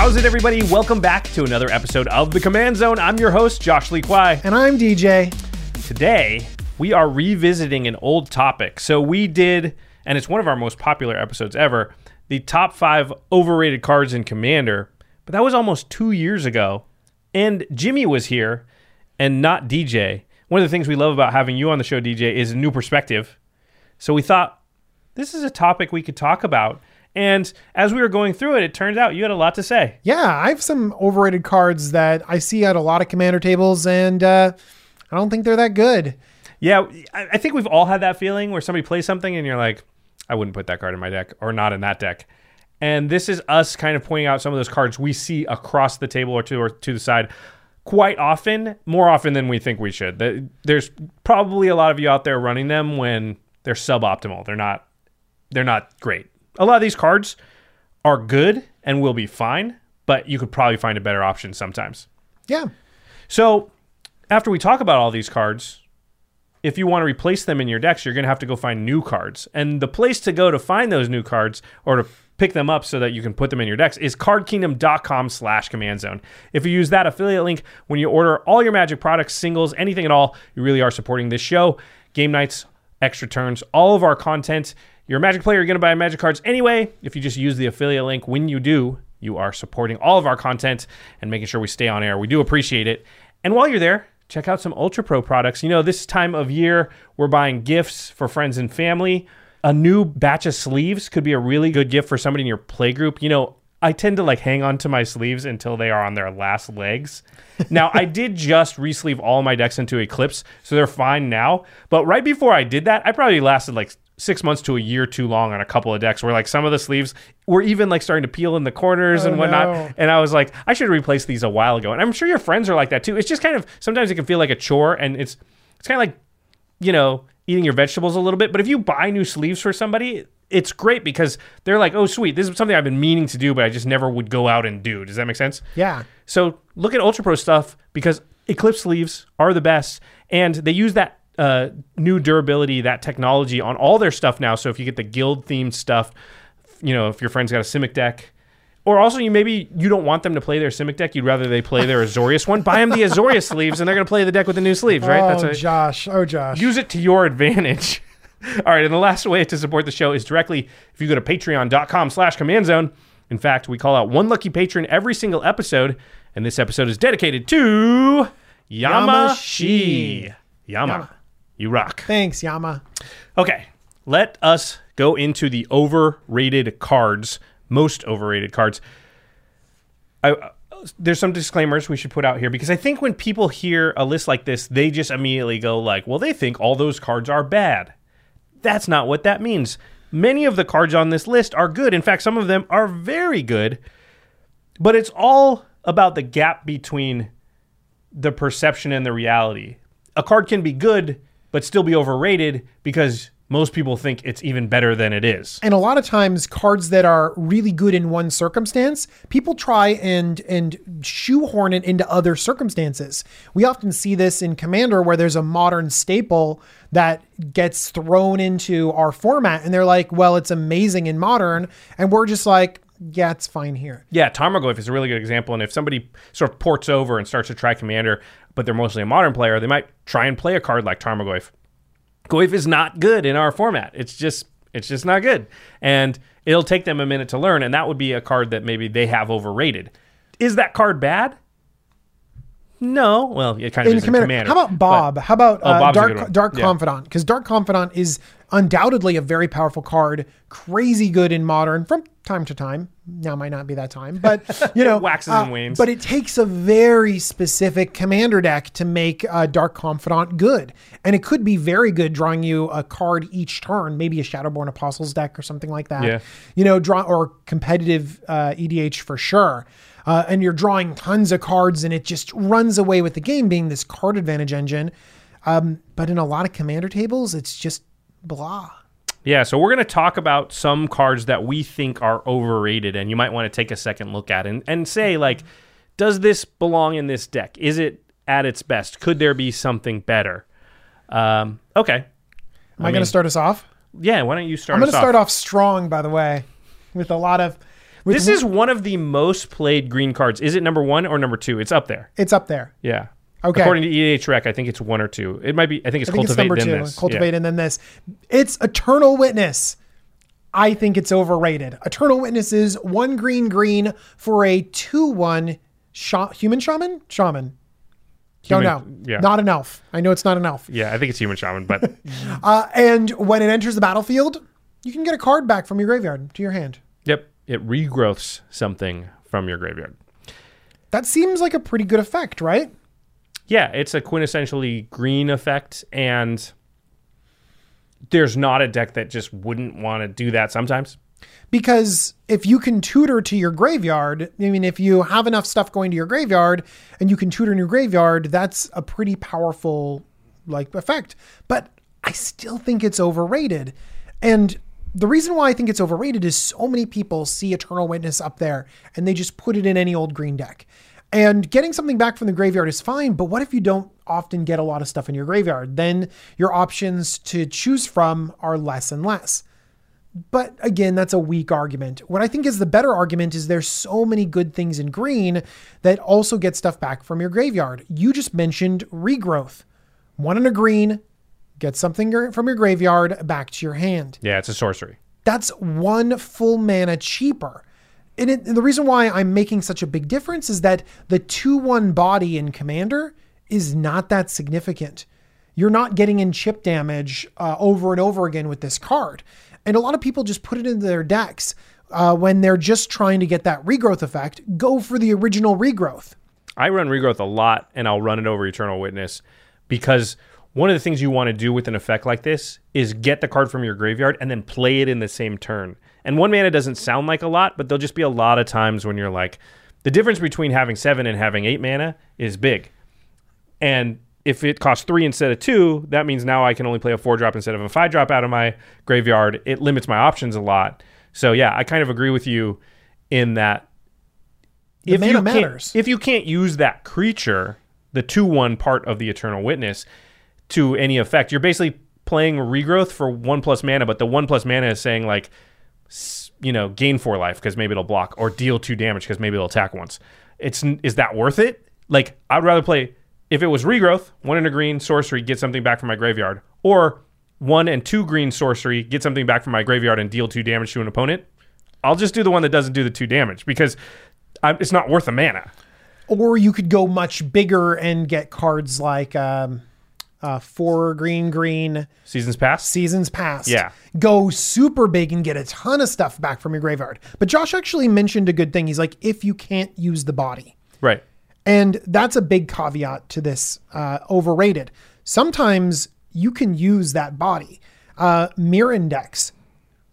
How's it, everybody? Welcome back to another episode of The Command Zone. I'm your host, Josh Lee Kwai. And I'm DJ. Today, we are revisiting an old topic. So, we did, and it's one of our most popular episodes ever, the top five overrated cards in Commander. But that was almost two years ago. And Jimmy was here and not DJ. One of the things we love about having you on the show, DJ, is a new perspective. So, we thought this is a topic we could talk about. And as we were going through it, it turns out you had a lot to say. Yeah, I have some overrated cards that I see at a lot of commander tables, and uh, I don't think they're that good. Yeah, I think we've all had that feeling where somebody plays something and you're like, I wouldn't put that card in my deck or not in that deck. And this is us kind of pointing out some of those cards we see across the table or to or to the side quite often, more often than we think we should. There's probably a lot of you out there running them when they're suboptimal. They're not they're not great. A lot of these cards are good and will be fine, but you could probably find a better option sometimes. Yeah. So, after we talk about all these cards, if you want to replace them in your decks, you're going to have to go find new cards. And the place to go to find those new cards or to pick them up so that you can put them in your decks is cardkingdom.com slash command zone. If you use that affiliate link when you order all your magic products, singles, anything at all, you really are supporting this show. Game nights, extra turns, all of our content. You're a magic player, you're going to buy magic cards anyway. If you just use the affiliate link when you do, you are supporting all of our content and making sure we stay on air. We do appreciate it. And while you're there, check out some Ultra Pro products. You know, this time of year, we're buying gifts for friends and family. A new batch of sleeves could be a really good gift for somebody in your play group. You know, I tend to like hang on to my sleeves until they are on their last legs. Now, I did just resleeve all my decks into Eclipse, so they're fine now. But right before I did that, I probably lasted like six months to a year too long on a couple of decks where like some of the sleeves were even like starting to peel in the corners and Oh, whatnot. no. And I was like, I should replace these a while ago. And I'm sure your friends are like that too. It's just kind of sometimes it can feel like a chore and it's it's kind of like, you know, eating your vegetables a little bit. But if you buy new sleeves for somebody, it's great because they're like, oh sweet, this is something I've been meaning to do, but I just never would go out and do. Does that make sense? Yeah. So look at Ultra Pro stuff because Eclipse sleeves are the best, and they use that uh, new durability, that technology on all their stuff now. So if you get the guild themed stuff, you know, if your friend's got a Simic deck, or also you maybe you don't want them to play their Simic deck, you'd rather they play their Azorius one. Buy them the Azorius sleeves, and they're going to play the deck with the new sleeves, right? Oh, a- Josh. Oh, Josh. use it to your advantage. All right, and the last way to support the show is directly if you go to patreon.com slash command zone. In fact, we call out one lucky patron every single episode, and this episode is dedicated to Yama Shi. Yama, Yama. You rock. Thanks, Yama. Okay, let us go into the overrated cards, most overrated cards. I, uh, there's some disclaimers we should put out here because I think when people hear a list like this, they just immediately go like, "Well, they think all those cards are bad." That's not what that means. Many of the cards on this list are good. In fact, some of them are very good. But it's all about the gap between the perception and the reality. A card can be good but still be overrated because most people think it's even better than it is. And a lot of times cards that are really good in one circumstance, people try and and shoehorn it into other circumstances. We often see this in Commander where there's a modern staple that gets thrown into our format and they're like, "Well, it's amazing in modern." And we're just like, yeah, it's fine here. Yeah, Tarmogoyf is a really good example. And if somebody sort of ports over and starts to try Commander, but they're mostly a modern player, they might try and play a card like Tarmogoyf. Goyf is not good in our format. It's just it's just not good. And it'll take them a minute to learn, and that would be a card that maybe they have overrated. Is that card bad? No. Well, it kind of in is Commander. Commander. How about Bob? but- How about Oh, uh, good Dark. Dark Yeah. Confidant? Because Dark Confidant is undoubtedly a very powerful card, crazy good in modern from time to time. Now might not be that time, but you know, uh, waxes and wanes. But it takes a very specific commander deck to make uh, Dark Confidant good, and it could be very good, drawing you a card each turn, maybe a Shadowborn Apostles deck or something like that. Yeah. You know, draw or competitive uh, EDH for sure. Uh, and you're drawing tons of cards, and it just runs away with the game being this card advantage engine. Um, but in a lot of commander tables, it's just blah. Yeah, so we're going to talk about some cards that we think are overrated, and you might want to take a second look at and, and say, like, does this belong in this deck? Is it at its best? Could there be something better? Um, okay. Am I, going to start us off? Yeah, why don't you start I'm going to start off? off strong, by the way, with a lot of. With This is one of the most played green cards. Is it number one or number two? It's up there. It's up there. Yeah. Okay. According to EDH Rec, I think it's one or two. It might be. I think it's I think it's number then two. this. Cultivate Yeah. and then this. It's Eternal Witness. I think it's overrated. Eternal Witness is one green green for a two one sha- human shaman shaman. Don't know. Yeah. Not an elf. I know it's not an elf. Yeah, I think it's human shaman, but Uh, and when it enters the battlefield, you can get a card back from your graveyard to your hand. yep, it regrowths something from your graveyard. That seems like a pretty good effect, right? Yeah, it's a quintessentially green effect, and there's not a deck that just wouldn't want to do that sometimes. Because if you can tutor to your graveyard, I mean, if you have enough stuff going to your graveyard and you can tutor in your graveyard, that's a pretty powerful like effect. But I still think it's overrated. And the reason why I think it's overrated is so many people see Eternal Witness up there and they just put it in any old green deck. And getting something back from the graveyard is fine, but what if you don't often get a lot of stuff in your graveyard? Then your options to choose from are less and less. But again, that's a weak argument. What I think is the better argument is there's so many good things in green that also get stuff back from your graveyard. You just mentioned regrowth. One in a green, get something from your graveyard back to your hand. Yeah, it's a sorcery. That's one full mana cheaper. And, it, and the reason why I'm making such a big difference is that the 2 1 body in Commander is not that significant. You're not getting in chip damage uh, over and over again with this card. And a lot of people just put it into their decks uh, when they're just trying to get that regrowth effect. Go for the original regrowth. I run regrowth a lot, and I'll run it over Eternal Witness because one of the things you want to do with an effect like this is get the card from your graveyard and then play it in the same turn. And one mana doesn't sound like a lot, but there'll just be a lot of times when you're like, the difference between having seven and having eight mana is big. And if it costs three instead of two, that means now I can only play a four drop instead of a five drop out of my graveyard. It limits my options a lot. So yeah, I kind of agree with you in that The mana you can't- matters. if you can't use that creature, the two one part of the Eternal Witness, to any effect, you're basically playing regrowth for one plus mana, but the one plus mana is saying like, you know, gain four life because maybe it'll block, or deal two damage because maybe it'll attack once. It's is that worth it? Like I'd rather play if it was regrowth, one and a green sorcery, get something back from my graveyard, or one and two green sorcery, get something back from my graveyard and deal two damage to an opponent. I'll just do the one that doesn't do the two damage because i it's not worth a mana. Or you could go much bigger and get cards like um, uh, four green, green, Seasons past. seasons past. Yeah. Go super big and get a ton of stuff back from your graveyard. But Josh actually mentioned a good thing. He's like, if you can't use the body. Right. And that's a big caveat to this uh, overrated. Sometimes you can use that body. Uh, Mirror Index,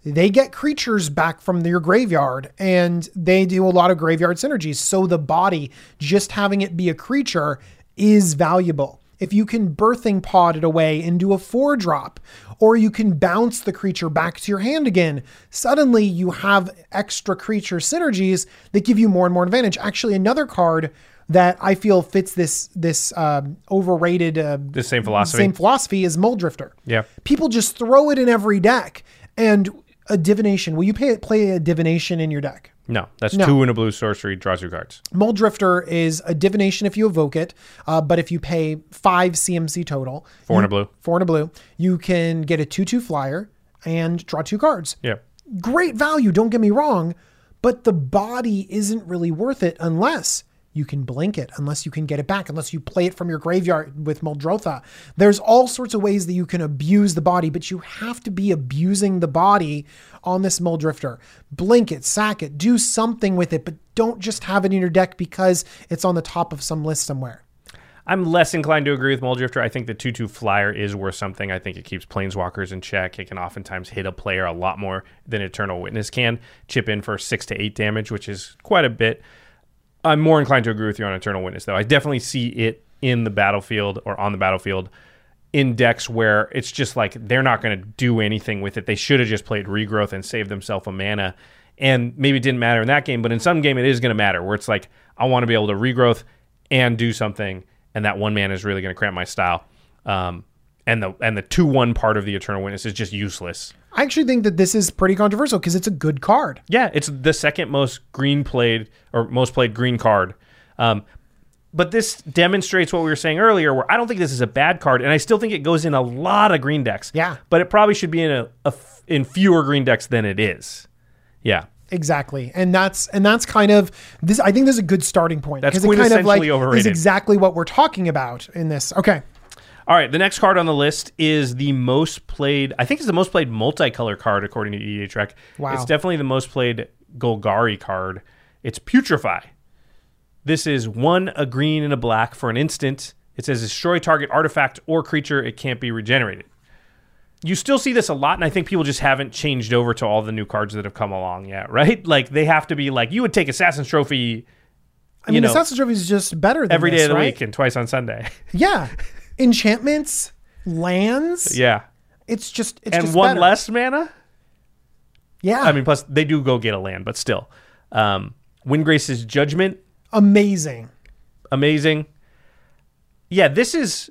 they get creatures back from your graveyard and they do a lot of graveyard synergies. So the body, just having it be a creature, is valuable. If you can birthing pod it away into a four drop, or you can bounce the creature back to your hand again, suddenly you have extra creature synergies that give you more and more advantage. Actually, another card that I feel fits this this um, overrated uh, The same philosophy. same philosophy is Muldrifter. Yeah. people just throw it in every deck, and a divination. Will you pay, play a divination in your deck? No, that's No. two in a blue sorcery, draws two cards. Muldrifter is a divination if you evoke it, uh, but if you pay five CMC total, Four and you- a blue. four and a blue, you can get a two-two flyer and draw two cards. Yeah. Great value, don't get me wrong, but the body isn't really worth it unless you can blink it, unless you can get it back, unless you play it from your graveyard with Muldrotha. There's all sorts of ways that you can abuse the body, but you have to be abusing the body on this Muldrifter. Blink it, sack it, do something with it, but don't just have it in your deck because it's on the top of some list somewhere. I'm less inclined to agree with Muldrifter. I think the 2 2 flyer is worth something. I think it keeps planeswalkers in check. It can oftentimes hit a player a lot more than Eternal Witness can. Chip in for 6 to 8 damage, which is quite a bit. I'm more inclined to agree with you on Eternal Witness, though. I definitely see it in the battlefield or on the battlefield in decks where it's just like they're not going to do anything with it. They should have just played regrowth and saved themselves a mana. And maybe it didn't matter in that game, but in some game it is going to matter where it's like I want to be able to regrowth and do something, and that one man is really going to cramp my style. Um, and the and the two one part of the Eternal Witness is just useless. I actually think that this is pretty controversial because it's a good card. Yeah, it's the second most green played or most played green card. Um, but this demonstrates what we were saying earlier, where I don't think this is a bad card, and I still think it goes in a lot of green decks. Yeah. but it probably should be in a, a f- in fewer green decks than it is. Yeah, Exactly, and that's and that's kind of this. I think this is a good starting point. That's 'cause it kind of like quintessentially is exactly what we're talking about in this. Okay, All right, the next card on the list is the most played. I think it's the most played multicolor card according to EDH Rec. Wow. It's definitely the most played Golgari card. It's Putrefy. This is one a green and a black for an instant. It says destroy target artifact or creature. It can't be regenerated. You still see this a lot, and I think people just haven't changed over to all the new cards that have come along yet, right? Like they have to be like you would take Assassin's Trophy I mean, know, Assassin's Trophy is just better than every day this, of the right? week and twice on Sunday. Yeah, enchantments, lands. yeah, It's just it's and just one better. less mana. Yeah, I mean, plus they do go get a land, but still. Um, Windgrace's Judgment, amazing. amazing. Yeah, this is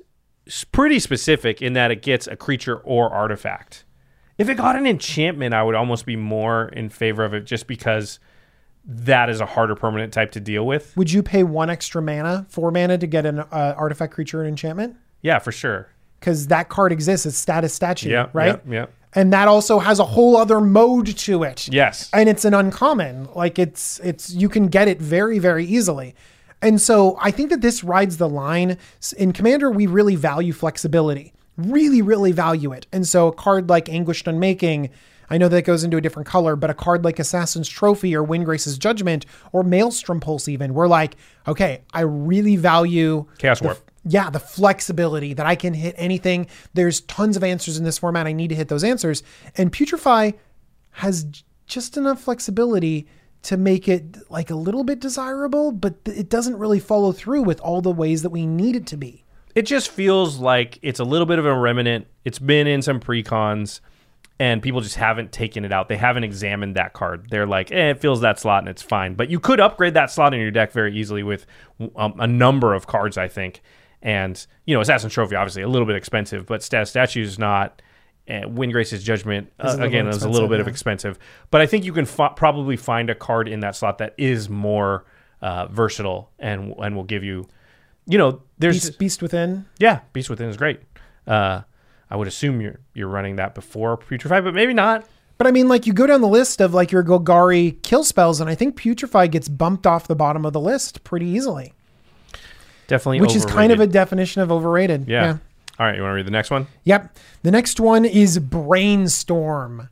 pretty specific in that it gets a creature or artifact. If it got an enchantment, I would almost be more in favor of it just because that is a harder permanent type to deal with. Would you pay one extra mana, four mana, to get an uh, artifact creature and enchantment? Yeah, for sure. Because that card exists. It's status statue, Yeah, right? yeah, yeah. And that also has a whole other mode to it. Yes. and it's an uncommon like it's it's you can get it very very easily and so i think that this rides the line in commander we really value flexibility really really value it and so a card like anguished unmaking i know that goes into a different color but a card like assassin's trophy or windgrace's judgment or maelstrom pulse even we're like okay i really value Chaos the- Warp. Yeah, the flexibility that I can hit anything. There's tons of answers in this format. I need to hit those answers. And Putrefy has just enough flexibility to make it like a little bit desirable, but it doesn't really follow through with all the ways that we need it to be. it just feels like it's a little bit of a remnant. It's been in some precons, and people just haven't taken it out. They haven't examined that card. They're like, eh, it fills that slot and it's fine. But you could upgrade that slot in your deck very easily with um, a number of cards, I think. And you know, Assassin's Trophy obviously a little bit expensive, but Stat Statue is not. Uh, Windgrace's Judgment uh, again is a little bit of expensive, but I think you can fi- probably find a card in that slot that is more uh, versatile and and will give you, you know, there's Beast, Beast Within. yeah, Beast Within is great. Uh, I would assume you're you're running that before Putrefy, but maybe not. But I mean, like you go down the list of like your Golgari kill spells, and I think Putrefy gets bumped off the bottom of the list pretty easily, Definitely, which is kind of a definition of overrated. yeah. All right, you want to read the next one? Yep. The next one is Brainstorm.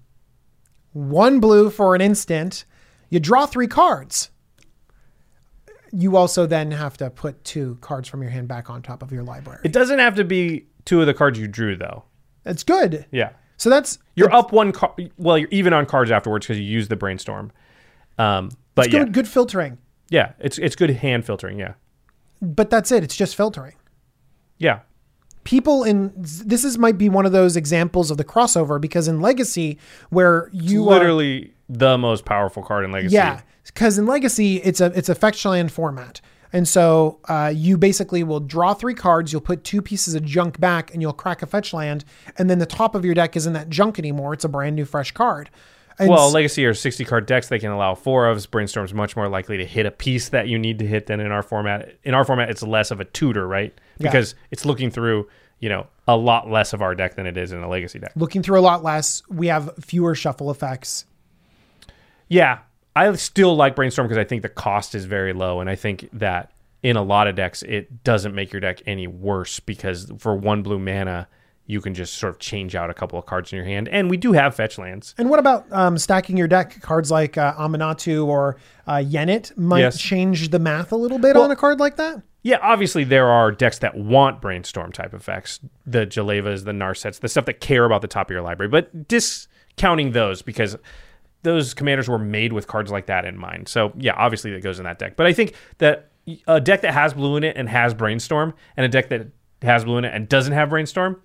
One blue for an instant. You draw three cards. You also then have to put two cards from your hand back on top of your library. It doesn't have to be two of the cards you drew, though. It's good. Yeah, So that's you're up one card. Well, you're even on cards afterwards because you use the brainstorm. Um, but it's yeah, good, good filtering. yeah, it's it's good hand filtering. Yeah, But that's it. It's just filtering. yeah. people in this is might be one of those examples of the crossover because in Legacy, where you are Literally the most powerful card in Legacy. yeah, because in Legacy it's a it's a fetch land format, and so uh, you basically will draw three cards. You'll put two pieces of junk back, and you'll crack a fetch land, and then the top of your deck isn't that junk anymore. It's a brand new fresh card. And Well, Legacy are 60 card decks. They can allow four ofs. Brainstorm's much more likely to hit a piece that you need to hit than in our format. In our format, it's less of a tutor, right? Yeah. Because it's looking through, you know, a lot less of our deck than it is in a Legacy deck. looking through a lot less, we have fewer shuffle effects. Yeah, I still like Brainstorm because I think the cost is very low, and I think that in a lot of decks, it doesn't make your deck any worse because for one blue mana, you can just sort of change out a couple of cards in your hand, and we do have fetch lands. And what about um, stacking your deck? Cards like uh, Aminatou or uh, Yennett might Yes. change the math a little bit on a card like that. Yeah, obviously there are decks that want brainstorm type effects, the Jalevas, the Narsets, the stuff that care about the top of your library, but discounting those because those commanders were made with cards like that in mind. So yeah, obviously that goes in that deck. But I think that a deck that has blue in it and has brainstorm, and a deck that has blue in it and doesn't have brainstorm,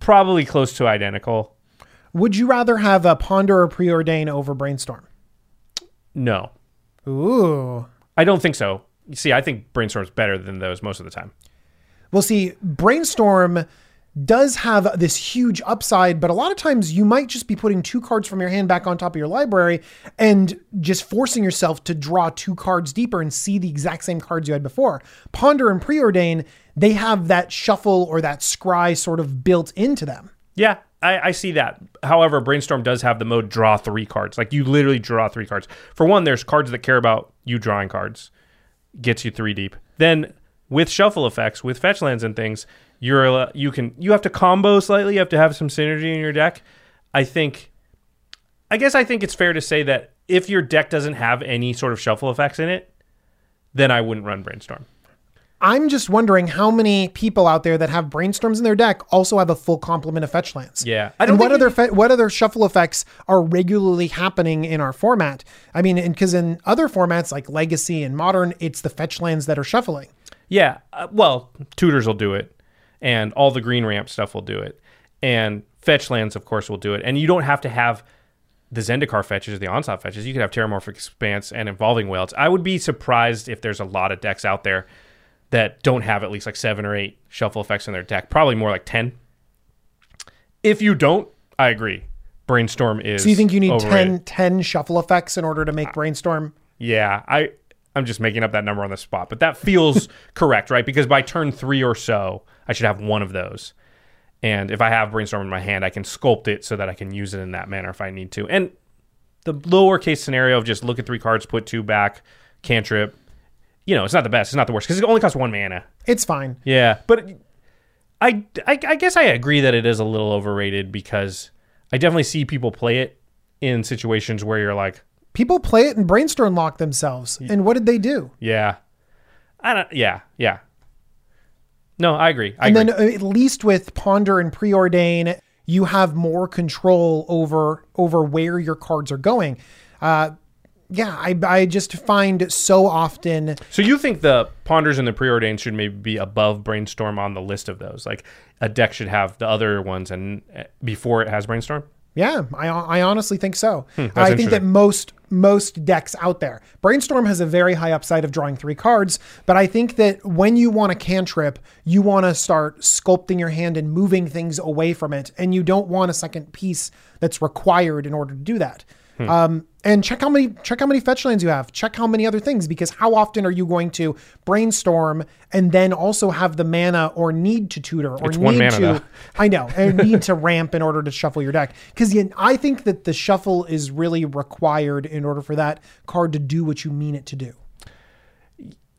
probably close to identical. Would you rather have a Ponder or Preordain over Brainstorm? No, Ooh. I don't think so. You see, I think brainstorm's better than those most of the time. Well, see, Brainstorm does have this huge upside, but a lot of times you might just be putting two cards from your hand back on top of your library and just forcing yourself to draw two cards deeper and see the exact same cards you had before. Ponder and Preordain, they have that shuffle or that scry sort of built into them. Yeah, I, I see that. However, Brainstorm does have the mode draw three cards. Like you literally draw three cards. For one, there's cards that care about you drawing cards, gets you three deep. Then with shuffle effects, with fetch lands and things, you're you can you have to combo slightly. You have to have some synergy in your deck. I think, I guess I think it's fair to say that if your deck doesn't have any sort of shuffle effects in it, then I wouldn't run Brainstorm. I'm just wondering how many people out there that have brainstorms in their deck also have a full complement of fetch lands. Yeah. I I don't and what other fe- what other shuffle effects are regularly happening in our format? I mean, because in other formats like Legacy and Modern, it's the fetch lands that are shuffling. Yeah, uh, well, tutors will do it, and all the green ramp stuff will do it, and fetch lands, of course, will do it. And you don't have to have the Zendikar fetches, or the onslaught fetches. You could have Terramorphic Expanse and Evolving Wilds. I would be surprised if there's a lot of decks out there that don't have at least like seven or eight shuffle effects in their deck. Probably more like ten. If you don't, I agree. Brainstorm is. So you think you need overrated. 10, 10 shuffle effects in order to make brainstorm? Yeah, I I'm just making up that number on the spot, but that feels correct, right? Because by turn three or so, I should have one of those. And if I have brainstorm in my hand, I can sculpt it so that I can use it in that manner if I need to. And the lower case scenario of just look at three cards, put two back, cantrip, you know, it's not the best, it's not the worst because it only costs one mana. It's fine. Yeah, but I, I I guess I agree that it is a little overrated because I definitely see people play it in situations where you're like, People play it and brainstorm lock themselves. And what did they do? Yeah. I don't yeah, yeah. No, I agree. I and agree. then uh, at least with ponder and preordain you have more control over over where your cards are going uh yeah i i just find so often so you think the ponders and the preordained should maybe be above brainstorm on the list of those? Like a deck should have the other ones and uh, before it has brainstorm? Yeah i i honestly think so. I think Hmm, that most most decks out there brainstorm has a very high upside of drawing three cards but i think that when you want a cantrip you want to start sculpting your hand and moving things away from it and you don't want a second piece that's required in order to do that Hmm. Um, and check how many check how many fetch lands you have. Check how many other things because how often are you going to brainstorm and then also have the mana or need to tutor or It's need to though. I know and need to ramp in order to shuffle your deck because I think that the shuffle is really required in order for that card to do what you mean it to do.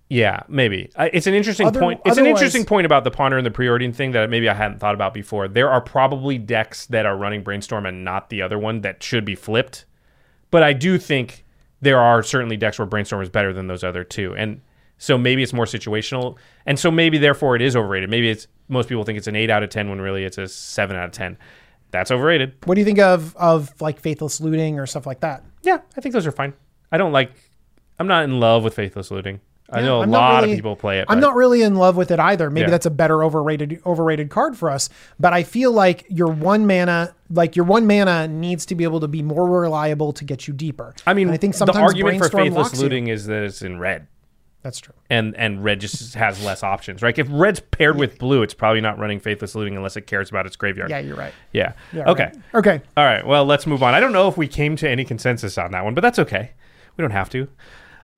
Yeah, maybe. It's an interesting Other- point. It's an interesting point about the ponder and the preordained thing that maybe I hadn't thought about before. There are probably decks that are running brainstorm and not the other one that should be flipped. But I do think there are certainly decks where brainstorm is better than those other two. And so maybe it's more situational. And so maybe therefore it is overrated. Maybe it's most people think it's an 8 out of 10 when really it's a 7 out of 10. That's overrated. What do you think of of like faithless looting or stuff like that? Yeah, I think those are fine. I don't like I'm not in love with faithless looting. I know a I'm lot really- of people play it. I'm but- not really in love with it either. Maybe Yeah. that's a better overrated overrated card for us. But I feel like your one mana, like your one mana, needs to be able to be more reliable to get you deeper. I mean, And I think sometimes the argument for faithless locks you. looting is that it's in red. That's true. and and red just has less options, right? If red's paired with blue, it's probably not running faithless looting unless it cares about its graveyard. Yeah, you're right. Yeah. Yeah, okay. right. Okay. All right. Well, let's move on. I don't know if we came to any consensus on that one, but that's okay. We don't have to.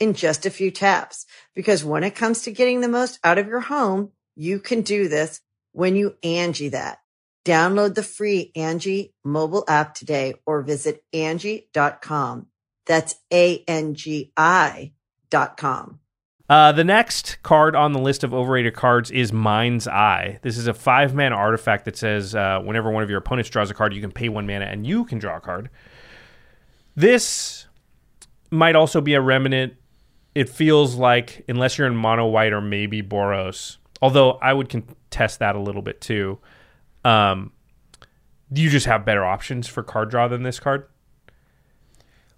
in just a few taps. Because when it comes to getting the most out of your home, you can do this when you Angie that. Download the free Angie mobile app today or visit Angie.com. That's A-N-G-I dot com. Uh, the next card on the list of overrated cards is Mind's Eye. This is a five mana artifact that says uh, whenever one of your opponents draws a card, you can pay one mana and you can draw a card. This might also be a remnant. It feels like, unless you're in mono white or maybe Boros, although I would contest that a little bit too. Um, you just have better options for card draw than this card.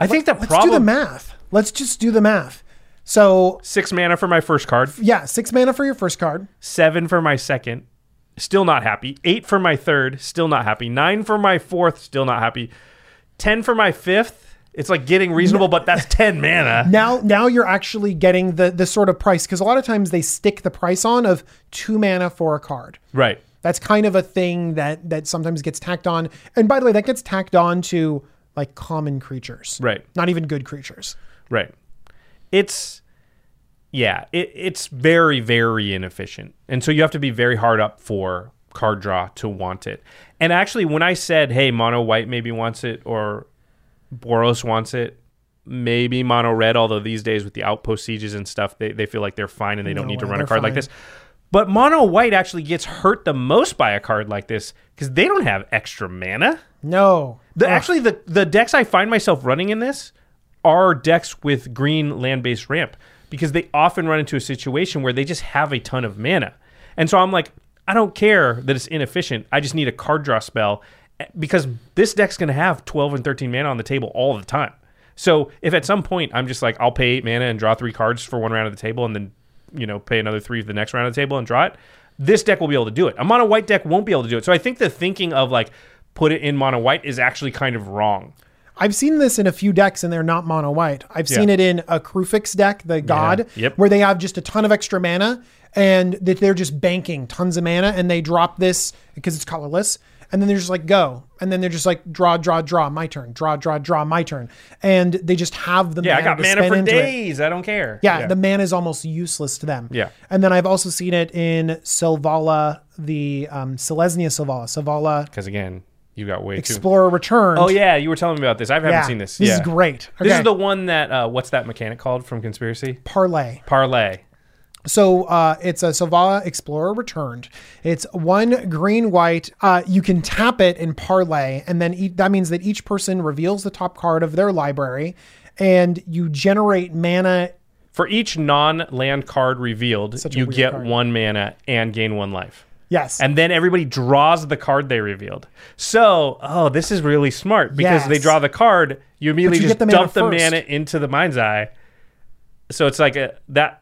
I think the Let's problem do the math. Let's just do the math. So six mana for my first card. yeah, six mana for your first card. seven for my second, still not happy. Eight for my third, still not happy. Nine for my fourth, still not happy. Ten for my fifth. It's like getting reasonable, but that's ten mana. Now, now you're actually getting the the sort of price because a lot of times they stick the price on of two mana for a card. Right. That's kind of a thing that that sometimes gets tacked on. And by the way, that gets tacked on to like common creatures, Right. Not even good creatures. Right. It's yeah, it, it's very, very inefficient. And so you have to be very hard up for card draw to want it. And actually when I said, hey, mono white maybe wants it or Boros wants it, maybe mono red, although these days with the outpost sieges and stuff, they, they feel like they're fine and they don't No need to run a card like this. But mono white actually gets hurt the most by a card like this because they don't have extra mana. No, The, actually, the the decks I find myself running in this are decks with green land based ramp because they often run into a situation where they just have a ton of mana, and so I'm like, I don't care that it's inefficient. I just need a card draw spell because this deck's going to have 12 and 13 mana on the table all the time. So if at some point I'm just like, I'll pay eight mana and draw three cards for one round of the table, and then you know pay another three for the next round of the table and draw it, this deck will be able to do it. A mono white deck won't be able to do it. So I think the thinking of like put it in mono white is actually kind of wrong. I've seen this in a few decks and they're not mono white. I've seen Yeah. it in a Kruphix deck, the god, Yep. where they have just a ton of extra mana and that they're just banking tons of mana and they drop this because it's colorless. And then they're just like, go. And then they're just like, draw, draw, draw, my turn. Draw, draw, draw, my turn. And they just have the Yeah, I got mana for into it. days. I don't care. Yeah, the mana is almost useless to them. Yeah. And then I've also seen it in Selvala, the um, Selesnya Selvala, Selvala because again, you got way too. Explorer Returned. Oh yeah, you were telling me about this. I haven't Yeah, seen this. This yeah. is great. This is the one that uh, what's that mechanic called from Conspiracy? parlay. Parlay. So uh, it's a Selvala Explorer Returned. It's one green white. Uh, you can tap it in parlay, and then e- that means that each person reveals the top card of their library, and you generate mana. For each non-land card revealed, you get card. one mana and gain one life. Yes, And then everybody draws the card they revealed. So, oh, this is really smart because they draw the card, you immediately you just the dump the first. mana into the mind's eye. So it's like a, that.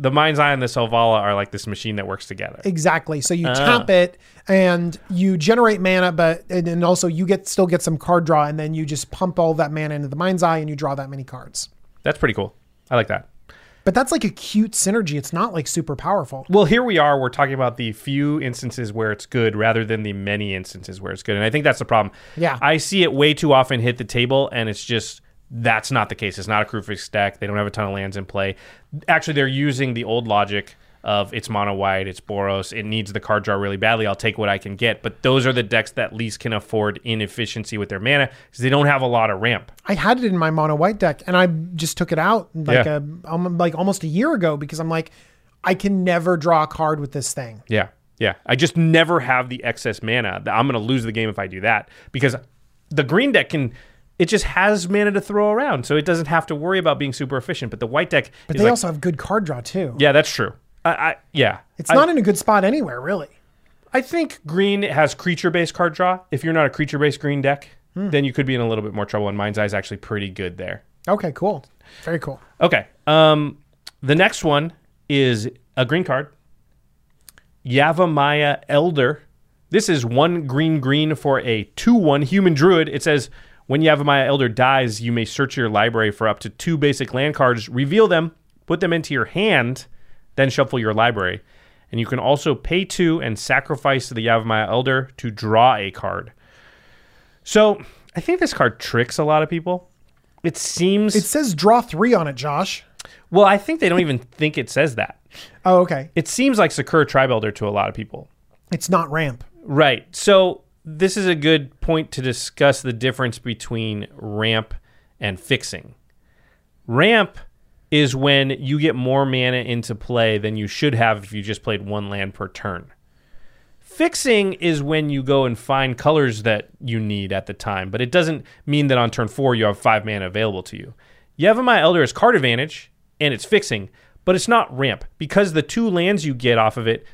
The mind's eye and the Selvala are like this machine that works together. exactly. So you Ah. tap it, and you generate mana, but and then also you get still get some card draw, and then you just pump all that mana into the mind's eye, and you draw that many cards. That's pretty cool. I like that. But that's like a cute synergy. It's not like super powerful. Well, here we are. We're talking about the few instances where it's good rather than the many instances where it's good. And I think that's the problem. Yeah. I see it way too often hit the table, and it's just that's not the case. It's not a Kruphix deck. They don't have a ton of lands in play. Actually, they're using the old logic of it's mono white, it's Boros, it needs the card draw really badly. I'll take what I can get. But those are the decks that least can afford inefficiency with their mana because they don't have a lot of ramp. I had it in my mono white deck and I just took it out like Yeah. a um, like almost a year ago because I'm like I can never draw a card with this thing. Yeah. Yeah. I just never have the excess mana. I'm going to lose the game if I do that because the green deck can. It just has mana to throw around, so it doesn't have to worry about being super efficient. But the white deck, But they like, also have good card draw too. yeah, that's true. I, I yeah, It's I, not in a good spot anywhere, really. I think green has creature-based card draw. If you're not a creature-based green deck, Hmm. then you could be in a little bit more trouble. And Mind's Eye is actually pretty good there. Okay, cool. Very cool. Okay. Um, the next one is a green card. Yavimaya Elder. This is one green green for a 2 1 human druid. It says when Yavimaya Elder dies, you may search your library for up to two basic land cards, reveal them, put them into your hand, then shuffle your library. And you can also pay two and sacrifice the Yavimaya Elder to draw a card. So I think this card tricks a lot of people. It seems. It says draw three on it, Josh. Well, I think they don't even think it says that. Oh, okay. It seems like Sakura Tribe Elder to a lot of people. It's not ramp. Right. So this is a good point to discuss the difference between ramp and fixing. Ramp is when you get more mana into play than you should have if you just played one land per turn. Fixing is when you go and find colors that you need at the time, but it doesn't mean that on turn four you have five mana available to you. Yavimaya Elder is card advantage and it's fixing, but it's not ramp because the two lands you get off of it,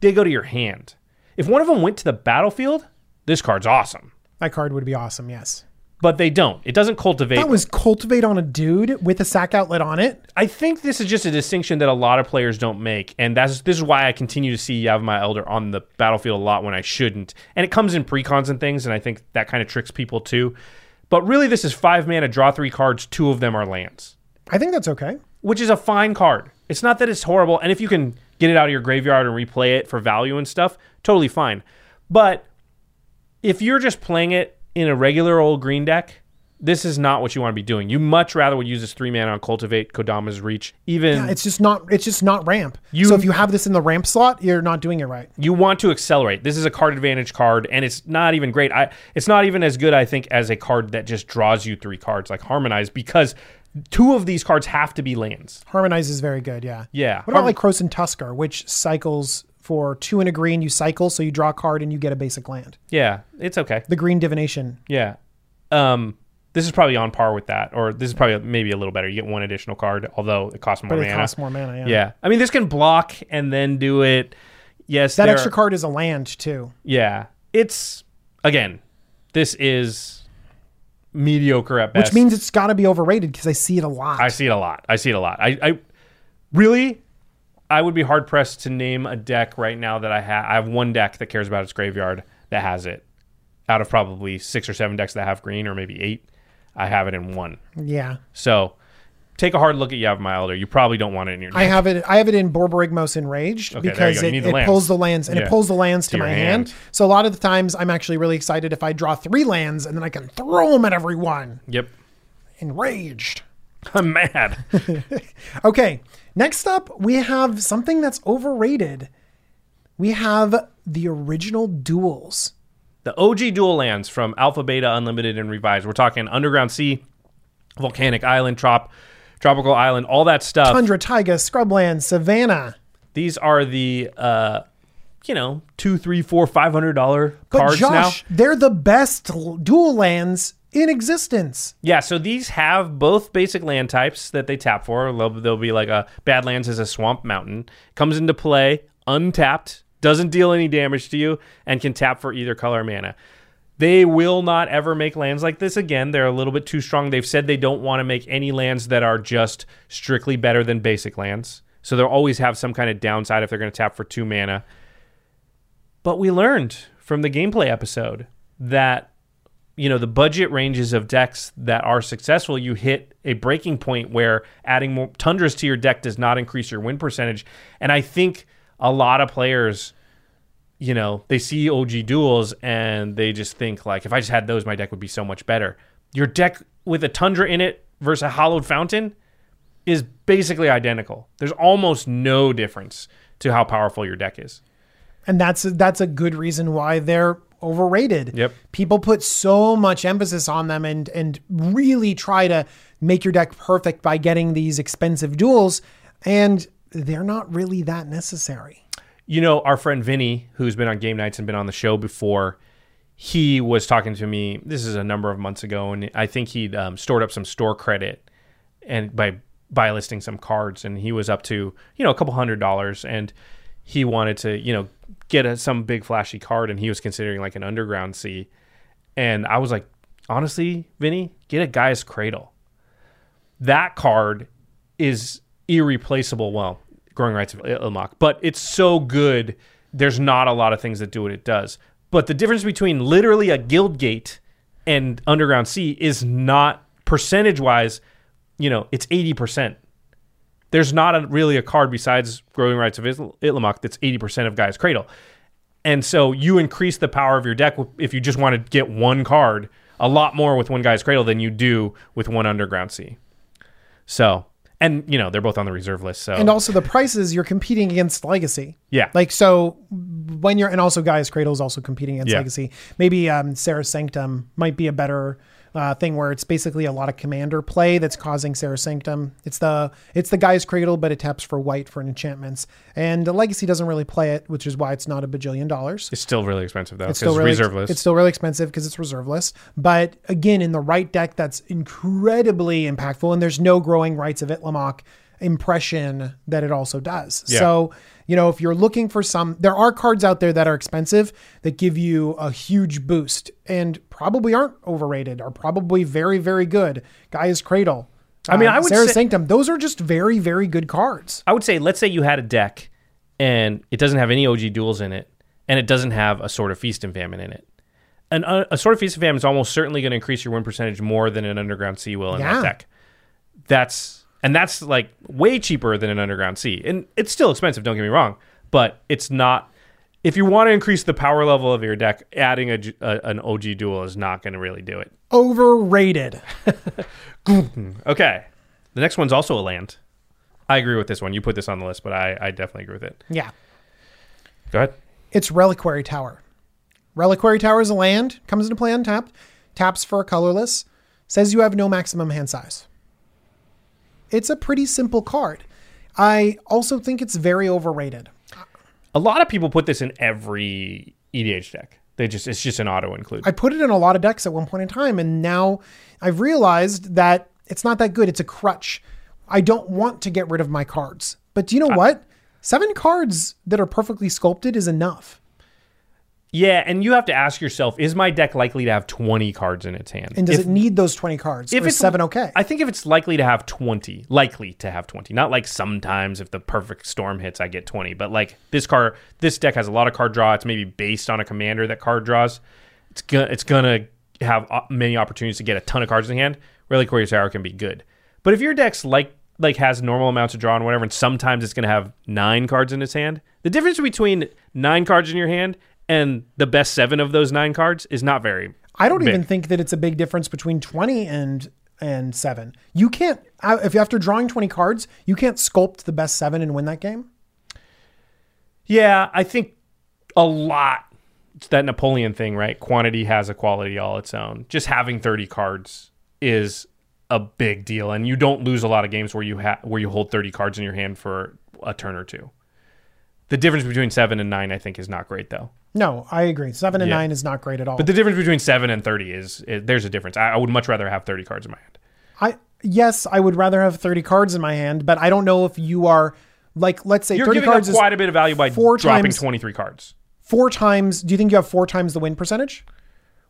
they go to your hand. If one of them went to the battlefield, this card's awesome. That card would be awesome, yes. But they don't. It doesn't cultivate. That was cultivate on a dude with a sack outlet on it. I think this is just a distinction that a lot of players don't make, and that's this is why I continue to see Yavimaya Elder on the battlefield a lot when I shouldn't. And it comes in precons and things, and I think that kind of tricks people too. But really, this is five mana, draw three cards. Two of them are lands, I think that's okay. which is a fine card. It's not that it's horrible, and if you can get it out of your graveyard and replay it for value and stuff, totally fine. But if you're just playing it in a regular old green deck, this is not what you want to be doing. You much rather would use this three mana on Cultivate, Kodama's Reach, even Yeah, it's just not it's just not ramp. You- so if you have this in the ramp slot, you're not doing it right. you want to accelerate. This is a card advantage card, and it's not even great. I it's not even as good, I think, as a card that just draws you three cards like Harmonize, because two of these cards have to be lands. Harmonize is very good, yeah. Yeah. What about Harm- like Krosan Tusker, which cycles for two and a green, you cycle, so you draw a card and you get a basic land. Yeah, it's okay. The green divination. Yeah. Um, this is probably on par with that, or this is probably maybe a little better. You get one additional card, although it costs more But mana. it costs more mana, yeah. Yeah, I mean this can block and then do it. Yes, That extra card is a land too. Yeah, it's again, this is mediocre at best. Which means it's got to be overrated because I see it a lot. I see it a lot. I see it a lot. I, I really, I would be hard pressed to name a deck right now that I have. I have one deck that cares about its graveyard that has it. Out of probably six or seven decks that have green, or maybe eight, I have it in one. yeah. So take a hard look at Yavimaya Elder. You probably don't want it in your deck. I have it. I have it in Borborygmos Enraged Okay, because it, the it pulls the lands and Yeah. it pulls the lands to, your my hand. hand. So a lot of the times, I'm actually really excited if I draw three lands and then I can throw them at everyone. Yep. Enraged. I'm mad. Okay, next up we have something that's overrated. We have the original duels. the OG dual lands from Alpha, Beta, Unlimited, and Revised. We're talking Underground Sea, Volcanic Island, Trop, Tropical Island, all that stuff. Tundra, Taiga, Scrubland, Savannah. These are the uh, you know, two, three, four, five hundred dollar But cards Josh, now. they're the best dual lands in existence. Yeah, so these have both basic land types that they tap for. They'll, they'll be like a Badlands is a swamp mountain. Comes into play untapped, doesn't deal any damage to you, and can tap for either color mana. They will not ever make lands like this again. They're a little bit too strong. They've said they don't want to make any lands that are just strictly better than basic lands. So they'll always have some kind of downside if they're going to tap for two mana. But we learned from the gameplay episode that you know the budget ranges of decks that are successful, you hit a breaking point where adding more tundras to your deck does not increase your win percentage. And I think a lot of players, you know, they see OG duels and they just think like, if I just had those, my deck would be so much better. Your deck with a tundra in it versus a hallowed fountain is basically identical. There's almost no difference to how powerful your deck is. and that's that's a good reason why they're overrated. Yep. People put so much emphasis on them and and really try to make your deck perfect by getting these expensive duels, and they're not really that necessary. You know, our friend Vinny, who's been on game nights and been on the show before, he was talking to me. This is a number of months ago, and I think he'd um, stored up some store credit and by by listing some cards, and he was up to you know a couple hundred dollars, and he wanted to you know get a, some big flashy card, and he was considering like an Underground Sea. and I was like, honestly, Vinny, get a Gaea's Cradle. That card is irreplaceable. Well, Growing Rites of Itlimoc, but it's so good. There's not a lot of things that do what it does. But the difference between literally a guild gate and Underground Sea is not percentage wise. You know, it's eighty percent. There's not a, really a card besides Growing Rites of Itlimoc that's eighty percent of Gaea's Cradle, and so you increase the power of your deck if you just want to get one card a lot more with one Gaea's Cradle than you do with one Underground Sea. So, and you know they're both on the reserve list. So, And also the prices you're competing against Legacy. yeah, Like so, when you're and also Gaea's Cradle is also competing against Yeah. Legacy. Maybe um, Serra's Sanctum might be a better uh, thing where it's basically a lot of commander play that's causing Serra's Sanctum. It's the it's the Gaea's Cradle, but it taps for white for enchantments, and the Legacy doesn't really play it, which is why it's not a bajillion dollars. it's still really expensive though. It's still really reserve list. It's still really expensive because it's reserveless. But again, in the right deck, that's incredibly impactful. And there's no Growing Rites of Itlimoc impression that it also does. Yeah. So, you know, if you're looking for some, there are cards out there that are expensive that give you a huge boost and probably aren't overrated, are probably very, very good. Gaea's Cradle. I mean, uh, I would Serra's say- Sanctum. Those are just very, very good cards. I would say, let's say you had a deck and it doesn't have any OG duels in it, and it doesn't have a Sword of Feast and Famine in it. An, a, a Sword of Feast and Famine is almost certainly going to increase your win percentage more than an underground sea will in Yeah. that deck. That's and that's like way cheaper than an underground sea, and it's still expensive. Don't get me wrong, but it's not. If you want to increase the power level of your deck, adding a, a- an OG duel is not going to really do it. Overrated. Okay, the next one's also a land. I agree with this one. You put this on the list, but I, I definitely agree with it. Yeah. Go ahead. It's Reliquary Tower. Reliquary Tower is a land, comes into play untapped, taps for a colorless, says you have no maximum hand size. It's a pretty simple card. I also think it's very overrated. A lot of people put this in every EDH deck. They just it's just an auto include. I put it in a lot of decks at one point in time, and now I've realized that it's not that good. It's a crutch. I don't want to get rid of my cards. But do you know what? Seven cards that are perfectly sculpted is enough. Yeah, and you have to ask yourself: Is my deck likely to have twenty cards in its hand? And does If- it need those 20 cards? if it's seven okay? I think if it's likely to have 20, likely to have 20, not like sometimes if the perfect storm hits, I get 20, but like this card, this deck has a lot of card draw. It's maybe based on a commander that card draws. It's gonna, it's gonna have uh, many opportunities to get a ton of cards in hand. Really, Reliquary Tower can be good, but if your deck's like like has normal amounts of draw and whatever, and sometimes it's gonna have nine cards in its hand. The difference between nine cards in your hand and the best seven of those nine cards is not very. I don't big. even think that it's a big difference between 20 and and 7. You can't I- if after drawing 20 cards, you can't sculpt the best 7 and win that game. Yeah, I think a lot. It's that Napoleon thing, right? Quantity has a quality all its own. Just having 30 cards is a big deal, and you don't lose a lot of games where you ha- where you hold 30 cards in your hand for a turn or two. The difference between seven and nine, I think, is not great though. No, I agree. 7 and Yeah. 9 is not great at all. But the difference between seven and 30 is, is there's a difference. I, I would much rather have 30 cards in my hand. I yes, I would rather have 30 cards in my hand, but I don't know if you are like let's say You're 30 giving up cards is quite a bit of value by four dropping times- 23 cards. four times. Do you think you have four times the win percentage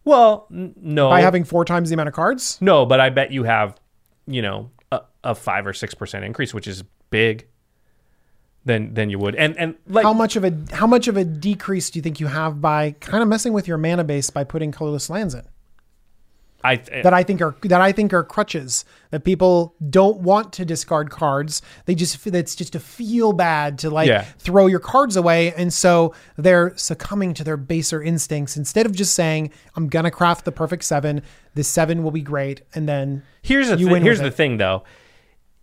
Well, n- no, by having four times the amount of cards? No, but I bet you have, you know, a, a five or six percent increase, which is big. Than than you would, and and like How much of a how much of a decrease do you think you have by kind of messing with your mana base by putting colorless lands in? I that I think are that I think are crutches that people don't want to discard cards. They just that's just to feel bad to like Yeah. throw your cards away, and so they're succumbing to their baser instincts instead of just saying, "I'm gonna craft the perfect seven. This seven will be great," and then Here's the win here's the it. thing though.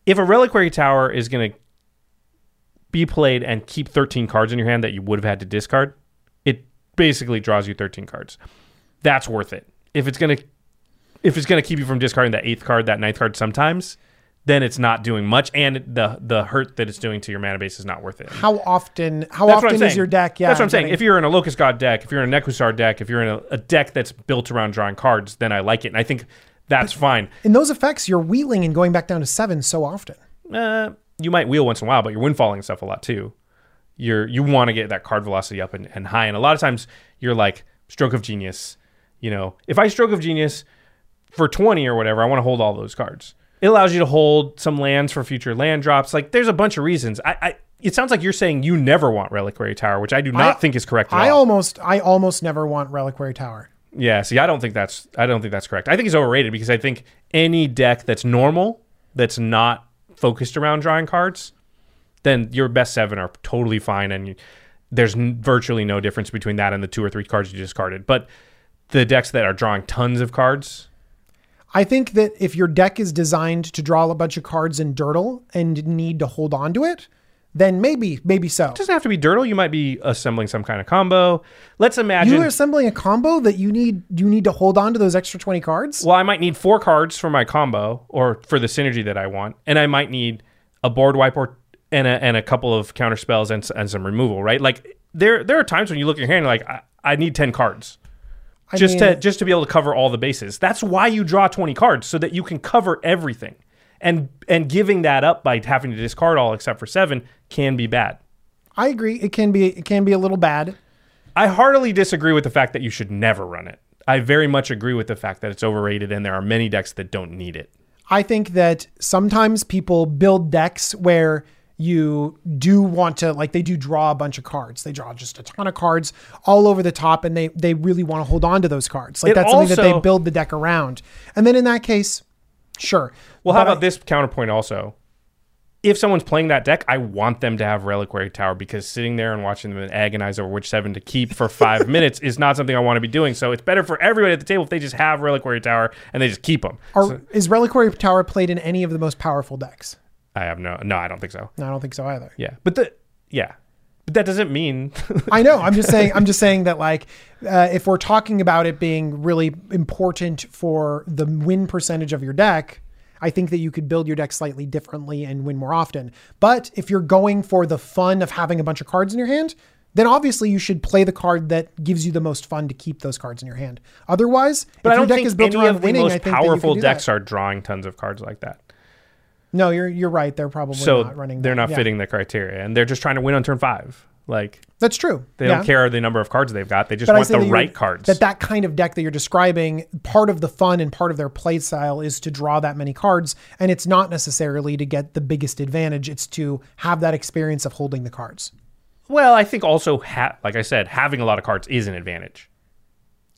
If a reliquary tower is going to be played and keep 13 cards in your hand that you would have had to discard, it basically draws you 13 cards. That's worth it. If it's going to if it's going to keep you from discarding that eighth card, that ninth card sometimes, then it's not doing much and the the hurt that it's doing to your mana base is not worth it. how often how That's often is your deck? Yeah, that's what I'm saying. getting- If you're in a Locust God deck, if you're in a Nekusar deck, if you're in a, a deck that's built around drawing cards, then I like it, and I think that's fine. in those effects, you're wheeling and going back down to seven so often. uh, you might wheel once in a while, but you're windfalling stuff a lot too. You're you want to get that card velocity up and, and high, and a lot of times you're like stroke of genius. You know, if I stroke of genius for twenty or whatever, I want to hold all those cards. It allows you to hold some lands for future land drops. Like there's a bunch of reasons. I, I it sounds like you're saying you never want Reliquary Tower, which I do not I- think is correct. At I all. almost I almost never want Reliquary Tower. Yeah, see, I don't think that's I don't think that's correct. I think it's overrated because I think any deck that's normal, that's not focused around drawing cards, then your best seven are totally fine, and you, there's n- virtually no difference between that and the two or three cards you discarded. But the decks that are drawing tons of cards, I think that if your deck is designed to draw a bunch of cards in Dirtle and need to hold on to it, then maybe, maybe so. it doesn't have to be Dirtle. You might be assembling some kind of combo. Let's imagine. You're assembling a combo that you need you need to hold on to those extra 20 cards? Well, I might need four cards for my combo or for the synergy that I want, and I might need a board wipe or and a, and a couple of counter spells and, and some removal. Right? Like there there are times when you look at your hand, and you're like I, I need ten cards I just mean, to just to be able to cover all the bases. That's why you draw twenty cards so that you can cover everything. And and giving that up by having to discard all except for seven can be bad. I agree. It can be it can be a little bad. I heartily disagree with the fact that you should never run it. I very much agree with the fact that it's overrated and there are many decks that don't need it. I think that sometimes people build decks where you do want to like they do draw a bunch of cards. They draw just a ton of cards all over the top and they they really want to hold on to those cards. Like It that's something that they build the deck around. And then in that case, sure. Well, how But about this counterpoint also? If someone's playing that deck, I want them to have Reliquary Tower because sitting there and watching them agonize over which seven to keep for five minutes is not something I want to be doing. So it's better for everybody at the table if they just have Reliquary Tower and they just keep them. Are, is Reliquary Tower played in any of the most powerful decks? I have no, no, I don't think so. No, I don't think so either. Yeah, but the, yeah, but that doesn't mean I know. I'm just saying. I'm just saying that like, uh, if we're talking about it being really important for the win percentage of your deck, I think that you could build your deck slightly differently and win more often. But if you're going for the fun of having a bunch of cards in your hand, then obviously you should play the card that gives you the most fun to keep those cards in your hand. Otherwise, But if I don't deck think is built any around of the winning, I most think that you could powerful decks that. are drawing tons of cards like that. No, you're you're right. They're probably So not running. they're that. not Yeah. fitting the criteria, and they're just trying to win on turn five. Like That's true. they Yeah. don't care the number of cards they've got; they just But want the right would- cards. That that kind of deck that you're describing, part of the fun and part of their play style is to draw that many cards, and it's not necessarily to get the biggest advantage. It's to have that experience of holding the cards. Well, I think also, ha- like I said, having a lot of cards is an advantage.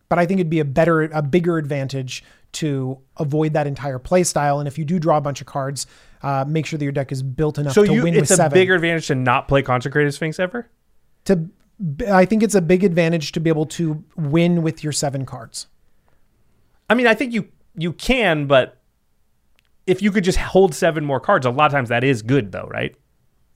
But I think it'd be a better, a bigger advantage to avoid that entire play style. And if you do draw a bunch of cards, uh, make sure that your deck is built enough So to you, win it's a bigger advantage to not play Consecrated Sphinx ever. to, I think it's a big advantage to be able to win with your seven cards. I mean, I think you you can, but if you could just hold seven more cards, a lot of times that is good, though, right?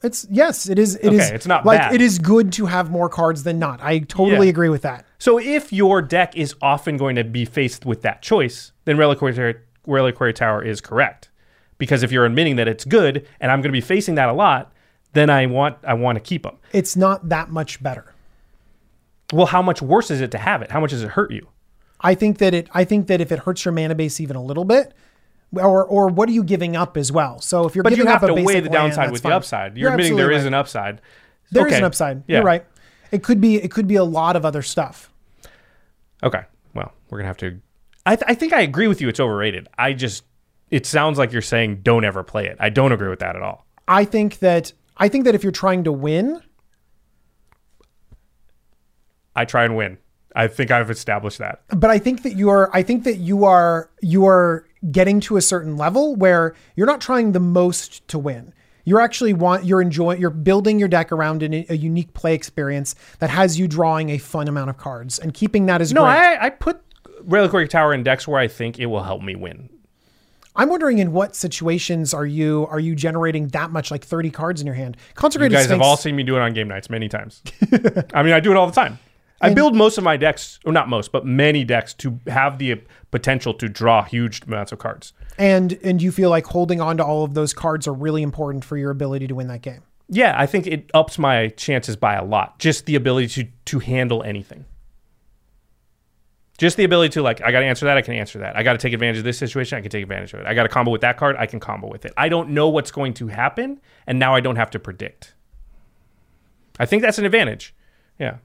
It's yes, it is. It is. Okay, it's not like bad. it is good to have more cards than not. I totally Yeah. agree with that. So if your deck is often going to be faced with that choice, then Reliquary, Reliquary Tower is correct. Because if you're admitting that it's good and I'm going to be facing that a lot, then I want I want to keep them. It's not that much better. Well, how much worse is it to have it? How much does it hurt you? I think that it. I think that if it hurts your mana base even a little bit, or or what are you giving up as well? So if you're But you giving have up to a weigh the land, downside with fine. the upside. You're, You're admitting there absolutely is an upside. There is Okay. an upside. Yeah. You're right. It could be. It could be a lot of other stuff. Okay. Well, we're gonna have to. I, th- I think I agree with you. It's overrated. I just. It sounds like you're saying don't ever play it. I don't agree with that at all. I think that. I think that if you're trying to win, I try and win. I think I've established that. but I think that you are I think that you are you are getting to a certain level where you're not trying the most to win. You're actually want you're enjoying you're building your deck around an, a unique play experience that has you drawing a fun amount of cards and keeping that as No, great. I, I put Reliquary Tower in decks where I think it will help me win. I'm wondering in what situations are you are you generating that much like 30 cards in your hand? You Consecrated guys have all seen me do it on game nights many times. I mean, I do it all the time. I build most of my decks, or not most, but many decks to have the potential to draw huge amounts of cards. and and you feel like holding on to all of those cards are really important for your ability to win that game. Yeah, I think it ups my chances by a lot. Just the ability to to handle anything. Just the ability to like, I got to answer that. I can answer that. I got to take advantage of this situation. I can take advantage of it. I got to combo with that card. I can combo with it. I don't know what's going to happen, and now I don't have to predict. I think that's an advantage. Yeah.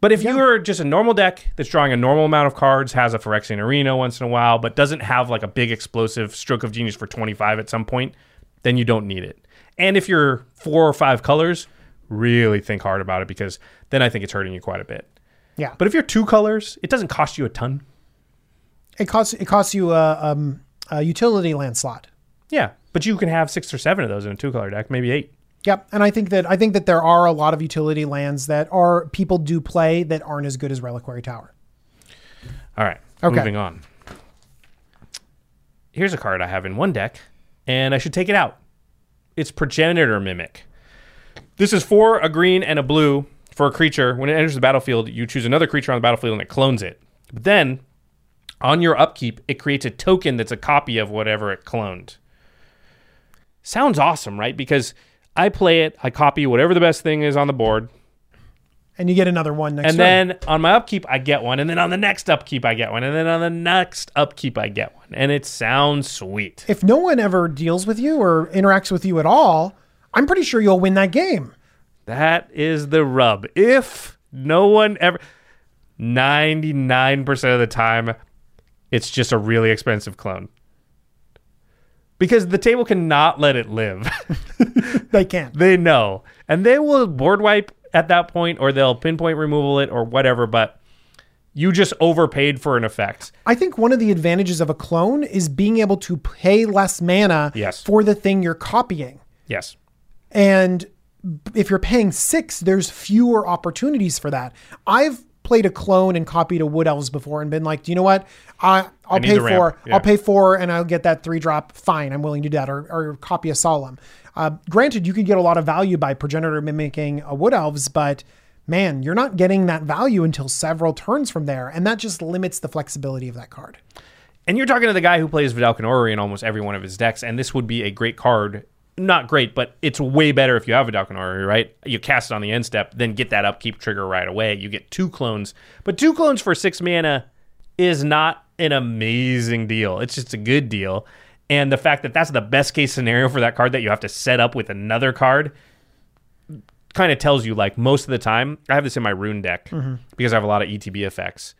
But if you're just a normal deck that's drawing a normal amount of cards, has a Phyrexian Arena once in a while, but doesn't have like a big explosive stroke of genius for 25 at some point, then you don't need it. And if you're four or five colors, really think hard about it because then I think it's hurting you quite a bit. Yeah. But if you're two colors, it doesn't cost you a ton. It costs it costs you a, um, a utility land slot. Yeah. But you can have six or seven of those in a two color deck, maybe eight. Yep, and I think that I think that there are a lot of utility lands that are people do play that aren't as good as Reliquary Tower. All right. Okay. Moving on. Here's a card I have in one deck, and I should take it out. It's Progenitor Mimic. This is for a green and a blue for a creature. When it enters the battlefield, you choose another creature on the battlefield and it clones it. But then, on your upkeep, it creates a token that's a copy of whatever it cloned. Sounds awesome, right? Because I play it, I copy whatever the best thing is on the board, And you get another one next and then on my upkeep, I get one. And then on the next upkeep, I get one. And then on the next upkeep, I get one. And it sounds sweet. if no one ever deals with you or interacts with you at all, I'm pretty sure you'll win that game. That is the rub. If no one ever, 99% of the time, it's just a really expensive clone. Because the table cannot let it live. They can't. they know. And they will board wipe at that point, or they'll pinpoint removal it, or whatever. But you just overpaid for an effect. I think one of the advantages of a clone is being able to pay less mana Yes. for the thing you're copying. Yes. And if you're paying six, there's fewer opportunities for that. I've played a clone and copied a wood elves before and been like, do you know what? I I'll need pay four. Yeah. I'll pay four and I'll get that three drop. Fine, I'm willing to do that. Or, or copy a solemn. Uh, granted, you could get a lot of value by progenitor mimicking a wood elves, but man, you're not getting that value until several turns from there, and that just limits the flexibility of that card. And you're talking to the guy who plays Vedalken Orrery in almost every one of his decks, and this would be a great card. Not great, but it's way better if you have a Orrery, right? You cast it on the end step, then get that upkeep trigger right away. You get two clones. But two clones for six mana is not an amazing deal. It's just a good deal. And the fact that that's the best case scenario for that card that you have to set up with another card kind of tells you like most of the time I have this in my Roon deck mm-hmm. because I have a lot of ETB effects.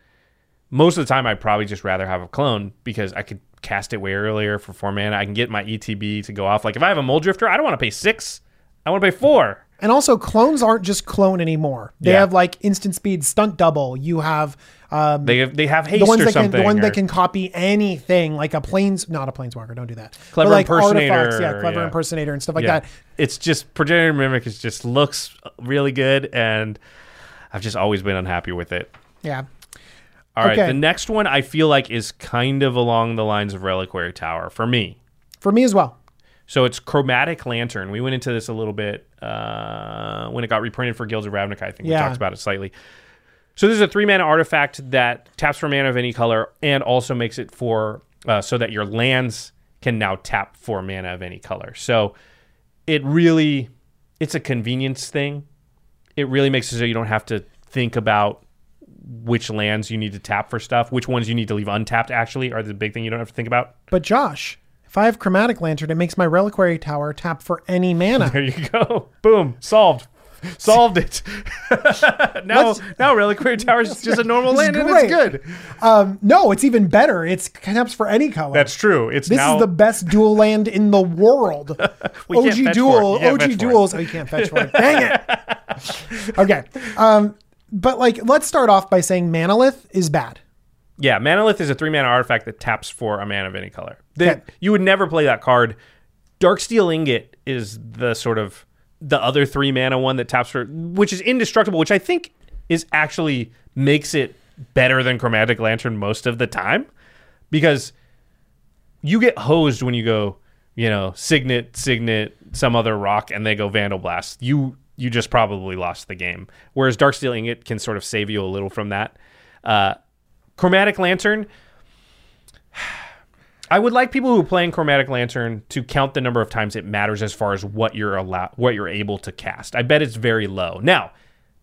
Most of the time I'd probably just rather have a clone because I could cast it way earlier for four mana. I can get my ETB to go off. Like if I have a Muldrifter, I don't want to pay six. I want to pay four. And also, clones aren't just clone anymore. They Yeah. have like instant speed, stunt double. You have um, They have, they have haste the ones or that can something. the one or- that can copy anything, like a planes, not a planeswalker. Don't do that. Clever But, like impersonator, artifacts, yeah, clever yeah. impersonator and stuff like yeah. that. It's just progenitor mimic. It just looks really good, and I've just always been unhappy with it. Yeah, All right, Okay. the next one I feel like is kind of along the lines of Reliquary Tower for me. for me as well. So it's Chromatic Lantern. We went into this a little bit uh, when it got reprinted for Guilds of Ravnica. I think we talked about it slightly. So this is a three mana artifact that taps for mana of any color and also makes it for uh, so that your lands can now tap for mana of any color. So it really it's a convenience thing. It really makes it so you don't have to think about which lands you need to tap for stuff, which ones you need to leave untapped. Actually, are the big thing you don't have to think about. But Josh, if I have chromatic lantern, it makes my reliquary tower tap for any mana. There you go. Boom. Solved. Solved it. now, Let's- now Reliquary Tower is just a normal land and it's good. um, no, it's even better. It's taps for any color. That's true. It's this now is the best dual land in the world. OG duel, for it. You can't OG duels. Oh, you can't fetch for it. Dang it. okay. Um, but like, let's start off by saying Manalith is bad. Yeah, Manalith is a three mana artifact that taps for a mana of any color. Okay. You would never play that card. Darksteel Ingot is the sort of the other three mana one that taps for, which is indestructible, which I think is actually makes it better than Chromatic Lantern most of the time because you get hosed when you go, you know, Signet, Signet, some other rock, and they go Vandal Blast. You you just probably lost the game. Whereas Darksteel Ingot can sort of save you a little from that. Uh, Chromatic Lantern. I would like people who are playing Chromatic Lantern to count the number of times it matters as far as what you're allowed, what you're able to cast. I bet it's very low. Now,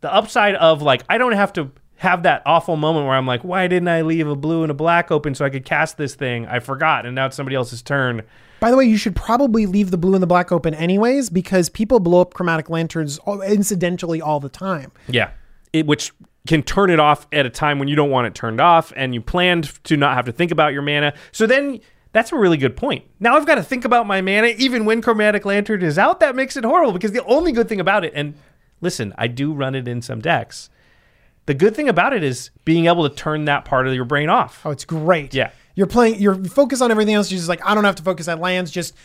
the upside of like I don't have to have that awful moment where I'm like, why didn't I leave a blue and a black open so I could cast this thing? I forgot, and now it's somebody else's turn. By the way, you should probably leave the blue and the black open anyways because people blow up chromatic lanterns incidentally all the time. Yeah. It, which can turn it off at a time when you don't want it turned off and you planned to not have to think about your mana. So then that's a really good point. Now I've got to think about my mana even when Chromatic Lantern is out. That makes it horrible because the only good thing about it, and listen, I do run it in some decks. The good thing about it is being able to turn that part of your brain off. Oh, it's great. Yeah. You're playing, you're focused on everything else. You're just like, I don't have to focus on lands. Just,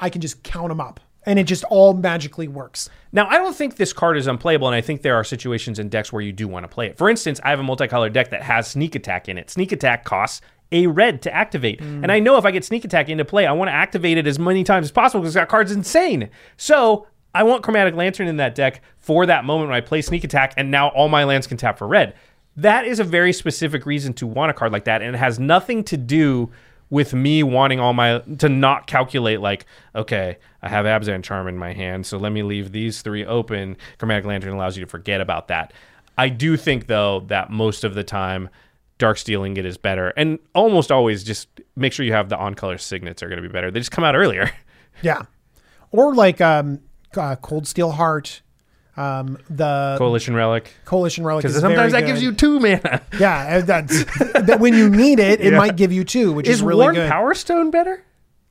I can just count them up. And it just all magically works. Now, I don't think this card is unplayable, and I think there are situations in decks where you do want to play it. For instance, I have a multicolored deck that has Sneak Attack in it. Sneak Attack costs a red to activate. Mm. And I know if I get Sneak Attack into play, I want to activate it as many times as possible because that card's insane. So I want Chromatic Lantern in that deck for that moment when I play Sneak Attack, and now all my lands can tap for red. That is a very specific reason to want a card like that, and it has nothing to do with me wanting all my to not calculate like okay i have abzan charm in my hand so let me leave these three open chromatic lantern allows you to forget about that i do think though that most of the time Darksteel Ingot is better and almost always just make sure you have the on color signets are going to be better they just come out earlier Yeah. Or like um, uh, Cold Steel Heart, um, the coalition relic Coalition Relic. because sometimes that gives you two mana Yeah, that's that when you need it, it Yeah. might give you two, which is, is really Worn good. power stone better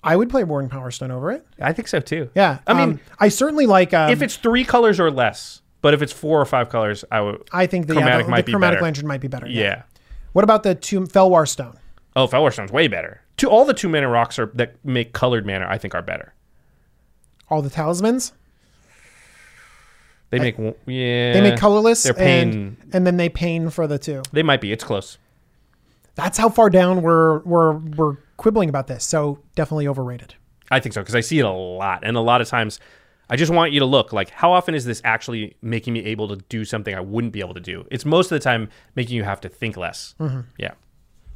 I would play Worn Power Stone over it. i think so too Yeah, i mean um, I certainly like. Um, if it's three colors or less but if it's four or five colors i would I think the, yeah, chromatic the, might the be chromatic better. lantern might be better. yeah. What about the two Fellwar Stone? Oh, Fellwar Stone's way better. Two, all the two mana rocks are that make colored mana, I think, are better. All the talismans They make one- yeah. they make colorless. They're and, pain. and then they pain for the two. They might be. It's close. That's how far down we're we're we're quibbling about this. So definitely overrated. I think so because I see it a lot, and a lot of times, I just want you to look like how often is this actually making me able to do something I wouldn't be able to do? It's most of the time making you have to think less. Mm-hmm. Yeah.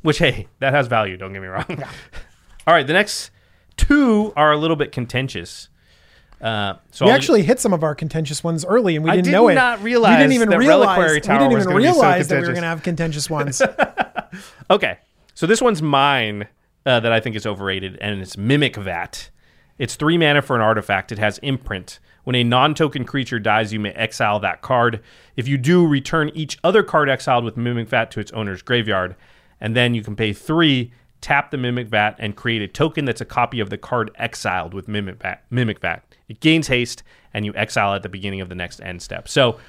Which hey, that has value. Don't get me wrong. all right, the next two are a little bit contentious. Uh, so We I'll- actually hit some of our contentious ones early, and we didn't did know it. not we didn't even realize. We didn't even be so realize that we were going to have contentious ones. Okay, so this one's mine uh, that I think is overrated, and it's Mimic Vat. It's three mana for an artifact. It has imprint. When a non-token creature dies, you may exile that card. If you do, return each other card exiled with Mimic Vat to its owner's graveyard, and then you can pay three, tap the Mimic Vat, and create a token that's a copy of the card exiled with Mimic Vat. Mimic Vat. It gains haste, and you exile at the beginning of the next end step. So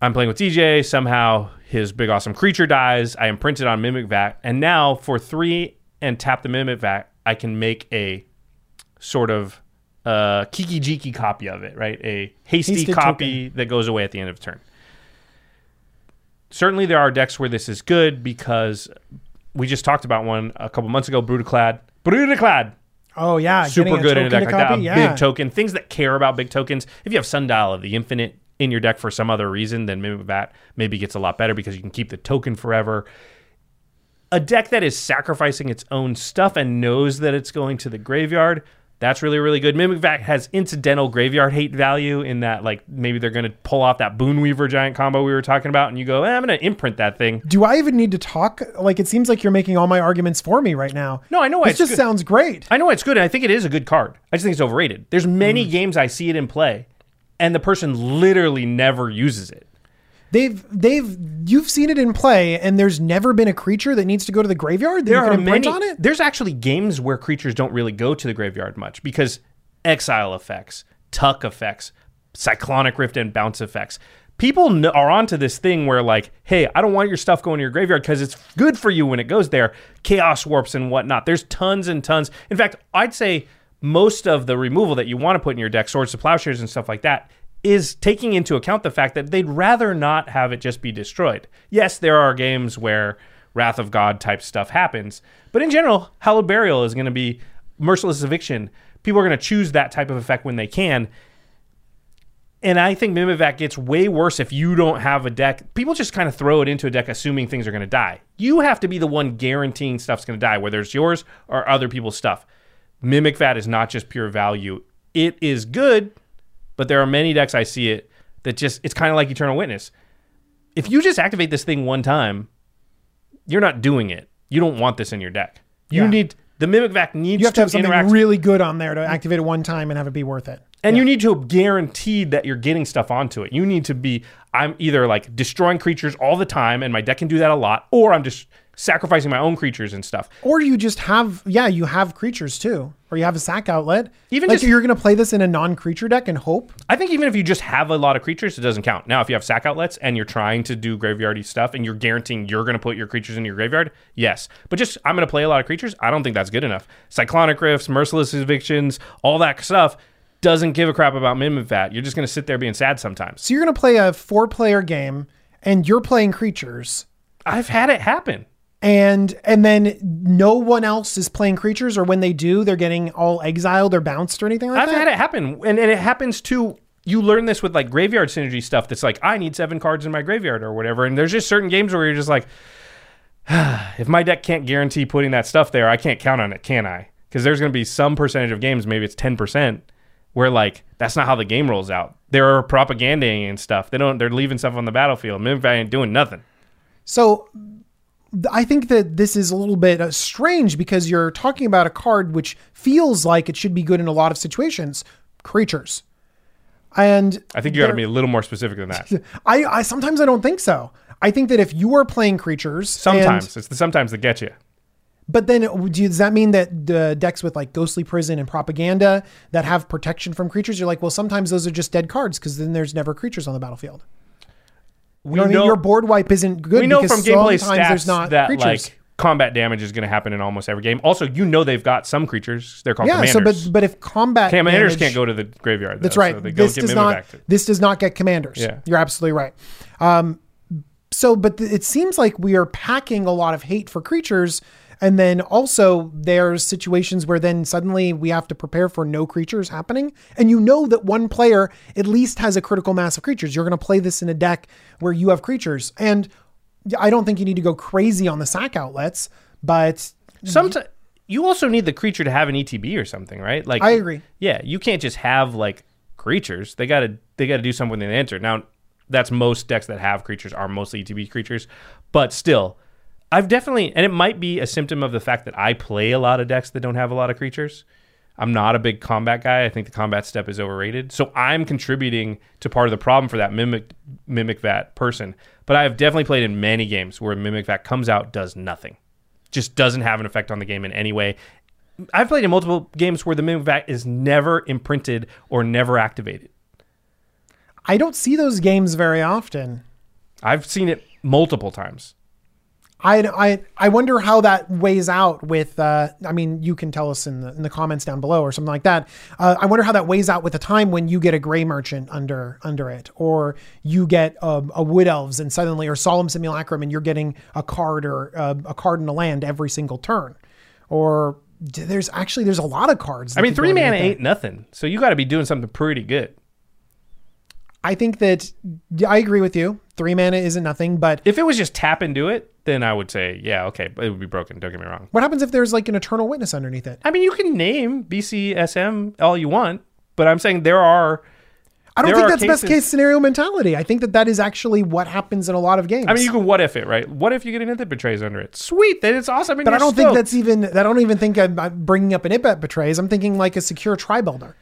I'm playing with DJ. Somehow his big awesome creature dies. I imprint it on Mimic Vat, and now for three and tap the Mimic Vat, I can make a sort of uh, Kiki Jiki copy of it, right? A hasty copy that goes away at the end of turn. Certainly, there are decks where this is good because we just talked about one a couple months ago. Brudiclad, Brudiclad, oh yeah, super good in a deck like that. A Yeah. big token, things that care about big tokens. If you have Sundial of the Infinite in your deck for some other reason, then maybe that maybe gets a lot better because you can keep the token forever. A deck that is sacrificing its own stuff and knows that it's going to the graveyard. That's really, really good. Mimic Vat has incidental graveyard hate value in that, like, maybe they're going to pull off that Boon Weaver giant combo we were talking about, and you go, eh, I'm going to imprint that thing. Do I even need to talk? Like it seems like you're making all my arguments for me right now. No, I know why it's just good. sounds great. I know it's good, and I think it is a good card. I just think it's overrated. There's many Mm. games I see it in play, and the person literally never uses it. They've they've you've seen it in play, and there's never been a creature that needs to go to the graveyard that There you are can imprint many. on it. There's actually games where creatures don't really go to the graveyard much because exile effects, tuck effects, cyclonic rift, and bounce effects. people are onto this thing where like, hey, I don't want your stuff going to your graveyard because it's good for you when it goes there. Chaos warps and whatnot. There's tons and tons. In fact, I'd say most of the removal that you want to put in your deck, swords to plowshares and stuff like that, is taking into account the fact that they'd rather not have it just be destroyed. Yes, there are games where Wrath of God type stuff happens, but in general, Hallowed Burial is going to be merciless eviction. People are going to choose that type of effect when they can. And I think Mimic Vat gets way worse if you don't have a deck. People just kind of throw it into a deck assuming things are going to die. You have to be the one guaranteeing stuff's going to die, whether it's yours or other people's stuff. Mimic Vat is not just pure value. It is good, but there are many decks I see it that just it's kind of like Eternal Witness. If you just activate this thing one time, you're not doing it. You don't want this in your deck. You Yeah. need the Mimic Vat needs You have to have something interact really good on there to activate it one time and have it be worth it. and you need to guarantee that you're getting stuff onto it. You need to be I'm either like destroying creatures all the time and my deck can do that a lot, or I'm just sacrificing my own creatures and stuff. Or you just have, yeah, you have creatures too, or you have a sack outlet. Even like just- you're going to play this in a non-creature deck and hope. I think even if you just have a lot of creatures, it doesn't count. Now, if you have sack outlets and you're trying to do graveyardy stuff and you're guaranteeing you're going to put your creatures in your graveyard, yes. But just I'm going to play a lot of creatures, I don't think that's good enough. Cyclonic Rifts, Merciless Evictions, all that stuff doesn't give a crap about Mimic Vat. You're just going to sit there being sad sometimes. So you're going to play a four-player game, and you're playing creatures, I've had it happen. And and then no one else is playing creatures, or when they do, they're getting all exiled or bounced or anything like that. I've had it happen, and, and it happens too. You learn this with like graveyard synergy stuff. That's like I need seven cards in my graveyard or whatever. And there's just certain games where you're just like, if my deck can't guarantee putting that stuff there, I can't count on it, can I? Because there's going to be some percentage of games, maybe it's ten percent, where like that's not how the game rolls out. They're propaganding and stuff. They don't. They're leaving stuff on the battlefield. Mimic Vat ain't doing nothing. So I think that this is a little bit uh, strange because you're talking about a card which feels like it should be good in a lot of situations, creatures. And I think you got to be a little more specific than that. I, I sometimes I don't think so. I think that if you are playing creatures, and- Sometimes it's the sometimes that get you. but then does that mean that the decks with like Ghostly Prison and Propaganda that have protection from creatures, you're like, well, sometimes those are just dead cards because then there's never creatures on the battlefield. We You know I mean? Your board wipe isn't good we know from gameplay stats there's not that creatures. like combat damage is going to happen in almost every game. Also, you know they've got some creatures. They're called yeah, so but but if combat commanders damage- can't go to the graveyard. That's though, right. So they this does not. This does not get commanders. Yeah. You're absolutely right. Um, so, but th- it seems like we are packing a lot of hate for creatures, and then also there's situations where then suddenly we have to prepare for no creatures happening, and you know that one player at least has a critical mass of creatures. You're going to play this in a deck where you have creatures, and I don't think you need to go crazy on the sack outlets, but Sometimes you also need the creature to have an ETB or something, right? Like I agree. Yeah, you can't just have like creatures. They got to they got to do something when they enter. Now, that's most decks that have creatures are mostly ETB creatures, but still, I've definitely and it might be a symptom of the fact that I play a lot of decks that don't have a lot of creatures. I'm not a big combat guy. I think the combat step is overrated. So I'm contributing to part of the problem for that mimic mimic vat person. But I have definitely played in many games where mimic vat comes out does nothing just doesn't have an effect on the game in any way. I've played in multiple games where the mimic vat is never imprinted or never activated. I don't see those games very often. I've seen it multiple times. I, I, I wonder how that weighs out with, uh, I mean, you can tell us in the, in the comments down below or something like that. Uh, I wonder how that weighs out with the time when you get a gray merchant under, under it, or you get um, a wood elves and suddenly, or solemn simulacrum and you're getting a card or uh, a card in a land every single turn. Or there's actually, there's a lot of cards. I mean, three mana ain't nothing. So you got to be doing something pretty good. I think that I agree with you. Three mana isn't nothing, but If it was just tap and do it, then I would say, yeah, okay, but it would be broken. Don't get me wrong. what happens if there's like an eternal witness underneath it? I mean, you can name BCSM all you want, but I'm saying there are. I don't think that's best case scenario mentality. I think that that is actually what happens in a lot of games. I mean, you can what if it, right? What if you get an that betrays under it? Sweet, then it's awesome. But I don't think that's even. I don't even think I'm, I'm bringing up an Ipet betrays. I'm thinking like a Sakura-Tribe Elder.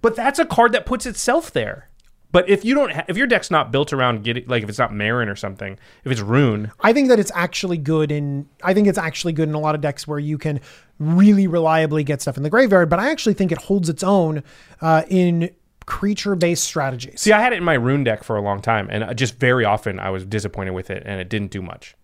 But that's a card that puts itself there. But if you don't, ha- if your deck's not built around getting, like if it's not Meren or something, if it's Roon, I think that it's actually good in. I think it's actually good in a lot of decks where you can really reliably get stuff in the graveyard. But I actually think it holds its own uh, in creature based strategies. See, I had it in my Roon deck for a long time, and just very often I was disappointed with it, and it didn't do much.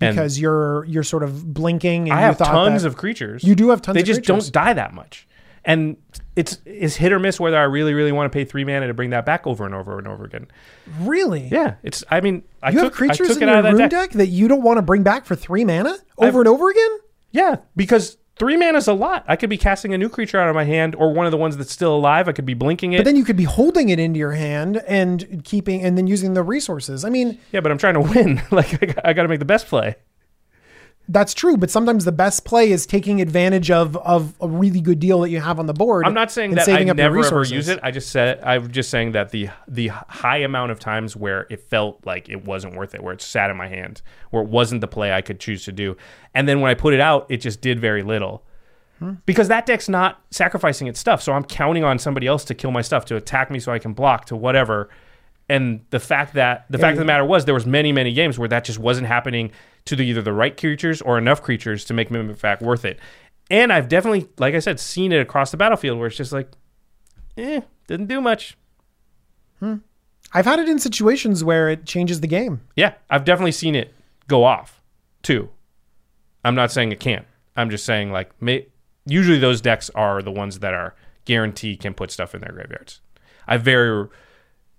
And because you're you're sort of blinking and I you have tons of creatures. You do have tons of creatures. They just creatures. don't die that much, and it's it's hit or miss whether I really really want to pay three mana to bring that back over and over and over again. really Yeah, it's. I mean, I you took have creatures I took in it your out of Roon that deck. that you don't want to bring back for three mana over and over again. Yeah, because three mana is a lot. I could be casting a new creature out of my hand, or one of the ones that's still alive. I could be blinking it. But then you could be holding it into your hand and keeping and then using the resources. I mean, yeah, but I'm trying to win. like I, I got to make the best play. That's true, but sometimes the best play is taking advantage of of a really good deal that you have on the board. I'm not saying that I saving up your never ever use it. I just said I'm just saying that the the high amount of times where it felt like it wasn't worth it, where it sat in my hand, where it wasn't the play I could choose to do, and then when I put it out, it just did very little. Hmm. Because that deck's not sacrificing its stuff, so I'm counting on somebody else to kill my stuff, to attack me, so I can block, to whatever. And the fact that the fact of the matter was, there was many many games where that just wasn't happening to the, either the right creatures or enough creatures to make Mimic Vat worth it. And I've definitely, like I said, seen it across the battlefield where it's just like, eh, didn't do much. Hmm. I've had it in situations where it changes the game. Yeah, I've definitely seen it go off too. I'm not saying it can't. I'm just saying like may, usually those decks are the ones that are guaranteed can put stuff in their graveyards. I very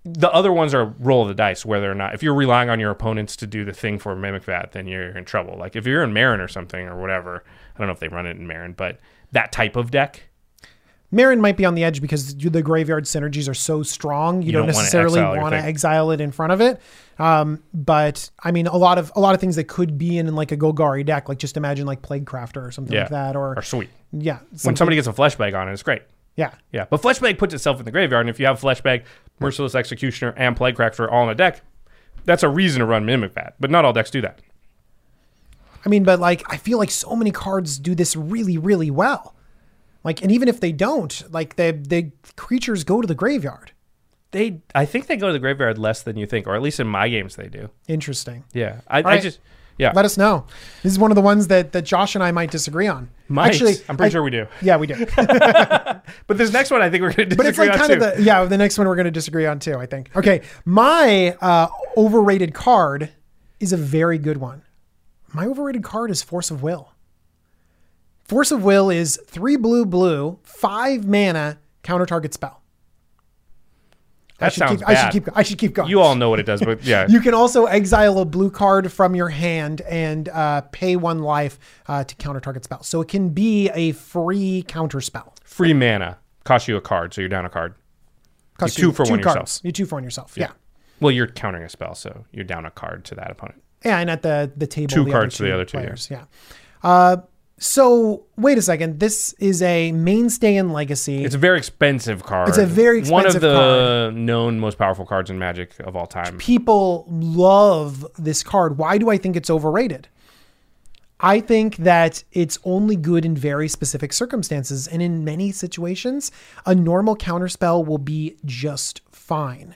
the other ones are roll of the dice whether or not if you're relying on your opponents to do the thing for Mimic Vat, then you're in trouble. Like if you're in Meren or something or whatever, I don't know if they run it in Meren, but that type of deck, Meren might be on the edge because the graveyard synergies are so strong. You, don't, don't necessarily want to exile it in front of it. Um, but I mean, a lot of a lot of things that could be in like a Golgari deck, like just imagine like Plague Crafter or something yeah, like that, or are sweet. yeah, When somebody gets a flesh bag on it, it's great. Yeah, Yeah, but Fleshbag puts itself in the graveyard, and if you have Fleshbag, Merciless Executioner, and Plague Crafter all in a deck, that's a reason to run Mimic Vat. But not all decks do that. I mean, but like I feel like so many cards do this really, really well. Like, and even if they don't, like the the creatures go to the graveyard. They, I think they go to the graveyard less than you think, or at least in my games they do. Interesting. Yeah, I, I right. just, yeah, Let us know. This is one of the ones that that Josh and I might disagree on. Might. Actually, I'm pretty I- sure we do. Yeah, we do. But this next one, I think we're going to disagree But it's like on kind too. of the yeah. The next one we're going to disagree on too. I think. Okay, my uh, overrated card is a very good one. My overrated card is Force of Will. Force of Will is three blue blue, five mana, counter target spell. I That should sounds keep, I should keep. I should keep going. you all know what it does, but yeah, You can also exile a blue card from your hand and uh, pay one life uh, to counter target spell. So it can be a free counter spell. free mana costs you a card, so you're down a card. Costs two for one cards. yourself. You two for one yourself. Yeah. Well, you're countering a spell, so you're down a card to that opponent. yeah, and at the the table, Two the cards other to the other two, yeah. players. Yeah. Uh, so wait a second. This is a mainstay in Legacy. It's a very expensive card. It's a very one of expensive the known most powerful cards in Magic of all time. people love this card. Why do I think it's overrated? I think that it's only good in very specific circumstances. And in many situations, a normal counterspell will be just fine.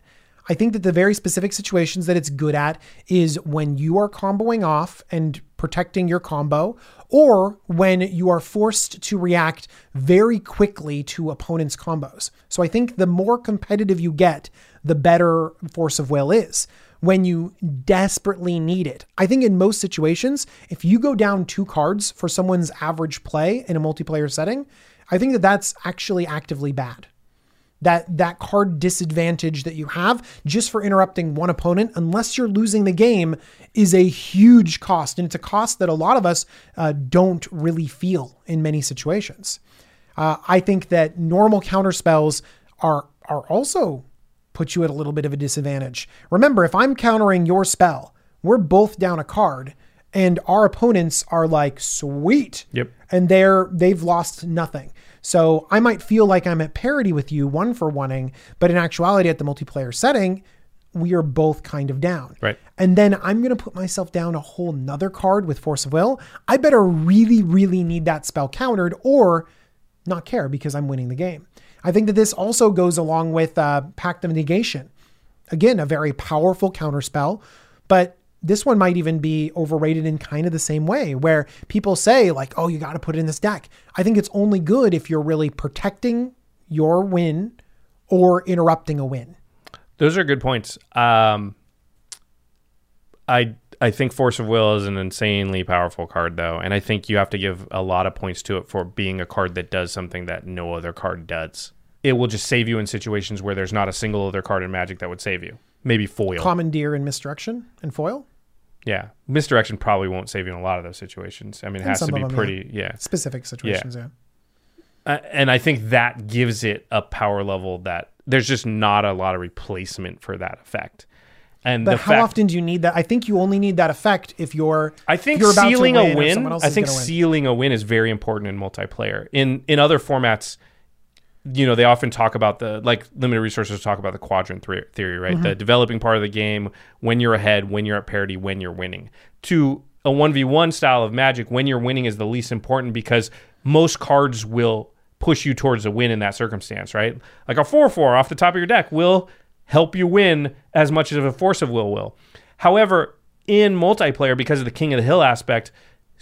I think that the very specific situations that it's good at is when you are comboing off and protecting your combo, or when you are forced to react very quickly to opponents' combos. So I think the more competitive you get, the better Force of Will is when you desperately need it. I think in most situations, if you go down two cards for someone's average play in a multiplayer setting, I think that that's actually actively bad that that card disadvantage that you have just for interrupting one opponent unless you're losing the game is a huge cost and it's a cost that a lot of us uh, don't really feel in many situations uh, i think that normal counter spells are are also put you at a little bit of a disadvantage remember if i'm countering your spell we're both down a card and our opponents are like sweet Yep. and they're they've lost nothing. So I might feel like I'm at parity with you, one for oneing, but in actuality, at the multiplayer setting, we are both kind of down. Right. And then I'm gonna put myself down a whole nother card with Force of Will. I better really, really need that spell countered or not care because I'm winning the game. I think that this also goes along with uh, Pact of Negation. Again, a very powerful counter spell, but this one might even be overrated in kind of the same way where people say like oh you got to put it in this deck i think it's only good if you're really protecting your win or interrupting a win. Those are good points. Um, I I think Force of Will is an insanely powerful card, though, and I think you have to give a lot of points to it for being a card that does something that no other card does. It will just save you in situations where there's not a single other card in Magic that would save you. Maybe foil. Commandeer and misdirection and foil. Yeah, misdirection probably won't save you in a lot of those situations. I mean, it In has to be them, pretty. yeah. Specific situations, yeah. Uh, and I think that gives it a power level that there's just not a lot of replacement for that effect. And But how fact, often do you need that? I think you only need that effect if you're. I think you're about to sealing win a win. I think win. sealing a win is very important in multiplayer. In in other formats, you know, they often talk about the like limited resources talk about the quadrant theory, right? Mm-hmm. The developing part of the game when you're ahead, when you're at parity, when you're winning. To a one v one style of Magic, when you're winning is the least important because most cards will push you towards a win in that circumstance, right? Like a four four off the top of your deck will help you win as much as a force of will will. However, in multiplayer, because of the king of the hill aspect,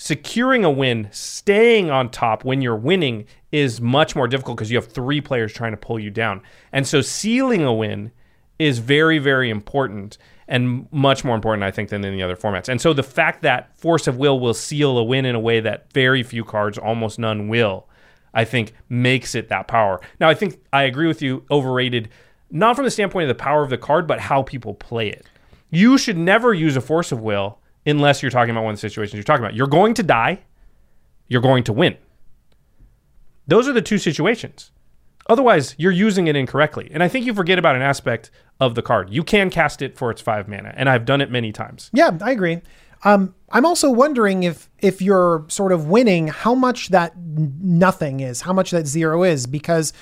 securing a win, staying on top when you're winning is much more difficult because you have three players trying to pull you down. And so sealing a win is very, very important and much more important, I think, than in the other formats. And so the fact that Force of Will will seal a win in a way that very few cards, almost none, will, I think makes it that power. Now, I think I agree with you, overrated, not from the standpoint of the power of the card, but how people play it. You should never use a Force of Will unless you're talking about one of the situations you're talking about. You're going to die, you're going to win. Those are the two situations. Otherwise, you're using it incorrectly. And I think you forget about an aspect of the card. You can cast it for its five mana, and I've done it many times. Yeah, I agree. Um, I'm also wondering if if you're sort of winning, how much that nothing is, how much that zero is, because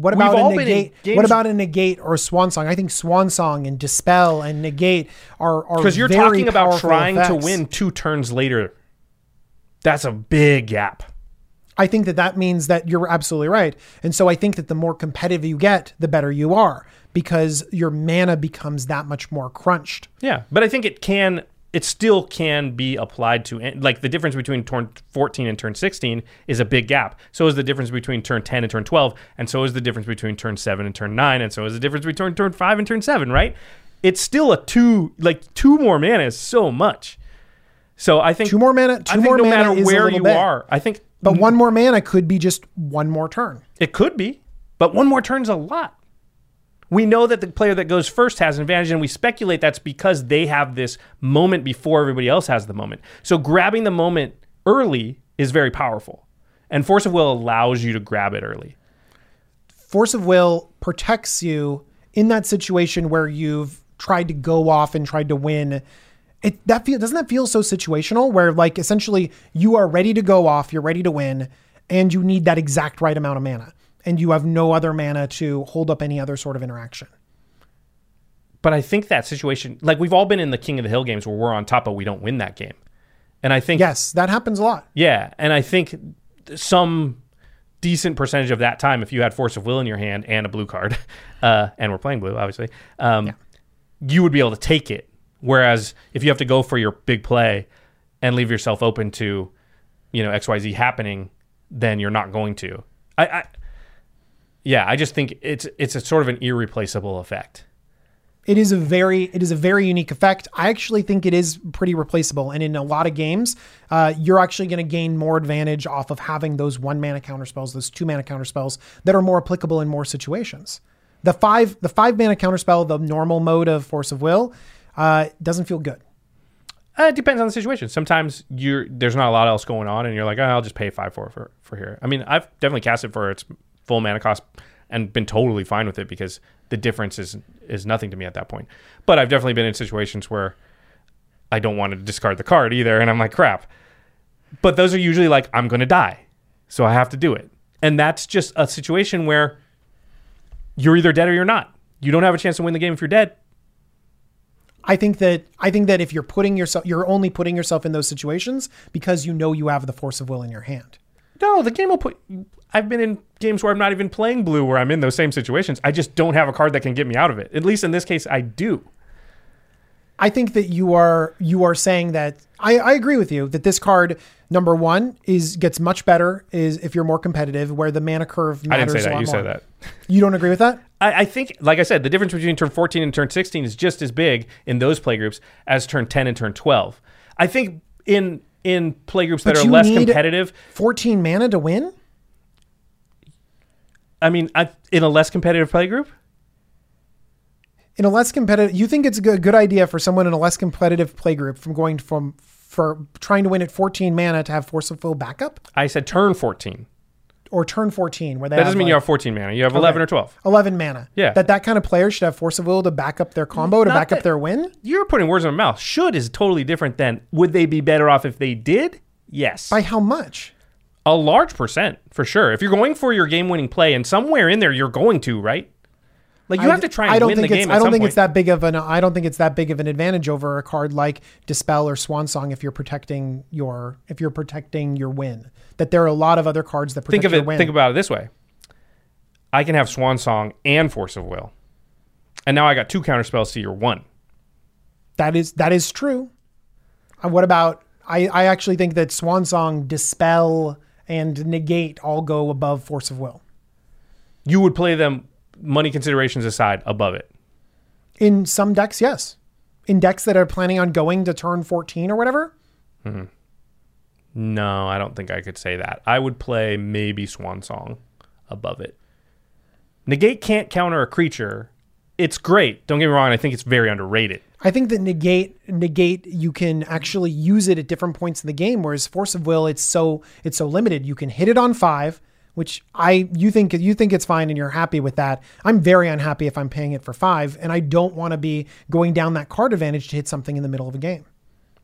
what about a negate? What about a negate or a swan song? I think swan song and dispel and negate are are Because you're talking about trying to win two turns later. That's a big gap. I think that that means that you're absolutely right. And so I think that the more competitive you get, the better you are because your mana becomes that much more crunched. Yeah, but I think it can. It still can be applied to like the difference between turn 14 and turn 16 is a big gap. So is the difference between turn 10 and turn 12, and so is the difference between turn 7 and turn 9, and so is the difference between turn 5 and turn 7, right? It's still a two like two more mana is so much. So I think Two more mana- two I think more no mana matter is where you bit. are, I think But one more mana could be just one more turn. it could be, but one more turn's a lot. We know that the player that goes first has an advantage, and we speculate that's because they have this moment before everybody else has the moment. So grabbing the moment early is very powerful, and Force of Will allows you to grab it early. Force of will protects you in that situation where you've tried to go off and tried to win. It that feel doesn't that feel so situational where like essentially you are ready to go off, you're ready to win, and you need that exact right amount of mana. And you have no other mana to hold up any other sort of interaction. But I think that situation, like we've all been in the King of the Hill games where we're on top, but we don't win that game. And I think Yes, that happens a lot. Yeah, and I think some decent percentage of that time, if you had Force of Will in your hand and a blue card, uh, and we're playing blue, obviously, um, you would be able to take it. Whereas if you have to go for your big play and leave yourself open to, you know, X Y Z happening, then you're not going to. I, I yeah, I just think it's it's a sort of an irreplaceable effect. It is a very it is a very unique effect. I actually think it is pretty replaceable, and in a lot of games, uh, you're actually going to gain more advantage off of having those one mana counter spells, those two mana counter spells that are more applicable in more situations. The five the five mana counter spell, the normal mode of Force of Will, uh, doesn't feel good. Uh, it depends on the situation. Sometimes you're there's not a lot else going on, and you're like, oh, I'll just pay five for for for here. I mean, I've definitely cast it for its full mana cost and been totally fine with it because the difference is is nothing to me at that point. But I've definitely been in situations where I don't want to discard the card either, and I'm like, crap. But those are usually like, I'm going to die, so I have to do it, and that's just a situation where you're either dead or you're not. You don't have a chance to win the game if you're dead. I think that I think that if you're putting yourself, you're only putting yourself in those situations because you know you have the Force of Will in your hand. No, the game will put. I've been in games where I'm not even playing blue, where I'm in those same situations. I just don't have a card that can get me out of it. At least in this case, I do. I think that you are you are saying that I, I agree with you that this card number one is gets much better is if you're more competitive where the mana curve matters. I didn't say that. You more. said that. You don't agree with that? I, I think, like I said, the difference between turn 14 and turn 16 is just as big in those playgroups as turn 10 and turn 12. I think in in playgroups that are less competitive, 14 mana to win? I mean, I, in a less competitive playgroup, In a less competitive, you think it's a good, good idea for someone in a less competitive playgroup from going from for trying to win at 14 mana to have Force of Will backup I said turn 14. or turn 14 where they That doesn't mean like you have 14 mana. You have 11 or 12. 11 mana. Yeah. That that kind of player should have Force of Will to back up their combo to Not back up their win. You're putting words in my mouth. Should is totally different than would they be better off if they did? Yes. By how much? A large percent, for sure. If you're going for your game winning play, and somewhere in there you're going to, right? Like you I- have to try and I don't win think the it's, game. I don't think point. it's that big of an. I don't think it's that big of an advantage over a card like Dispel or Swan Song if you're protecting your if you're protecting your win. That there are a lot of other cards that protect think of your it. win. Think about it this way: I can have Swan Song and Force of Will, and now I got two counter spells to your one. that is that is true. Uh, what about? I I actually think that Swan Song, Dispel, and Negate all go above Force of Will. You would play them, money considerations aside, above it. In some decks, yes. In decks that are planning on going to turn 14 or whatever, hmm. No, I don't think I could say that. I would play maybe Swan Song above it. Negate can't counter a creature. It's great. Don't get me wrong. I think it's very underrated. I think that negate negate you can actually use it at different points in the game, whereas force of will it's so it's so limited. You can hit it on five, which I you think you think it's fine and you're happy with that. I'm very unhappy if I'm paying it for five, and I don't want to be going down that card advantage to hit something in the middle of a game.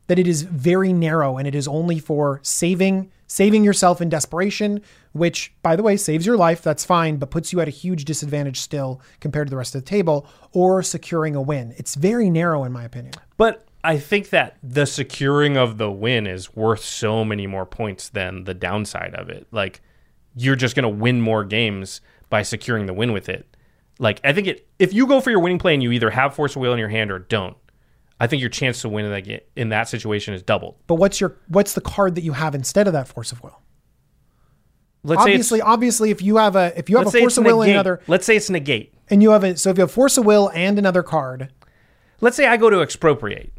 That it is very narrow and it is only for saving saving yourself in desperation, which by the way saves your life. That's fine, but puts you at a huge disadvantage still compared to the rest of the table, or securing a win. It's very narrow in my opinion. But I think that the securing of the win is worth so many more points than the downside of it. Like you're just going to win more games by securing the win with it. Like I think it if you go for your winning play and you either have force of will in your hand or don't, I think your chance to win in that in that situation is doubled. But what's your what's the card that you have instead of that force of will? Let's say obviously, obviously, if you have a if you have a force of will and another, Let's say it's negate. and you have a so if you have force of will and another card, Let's say I go to expropriate.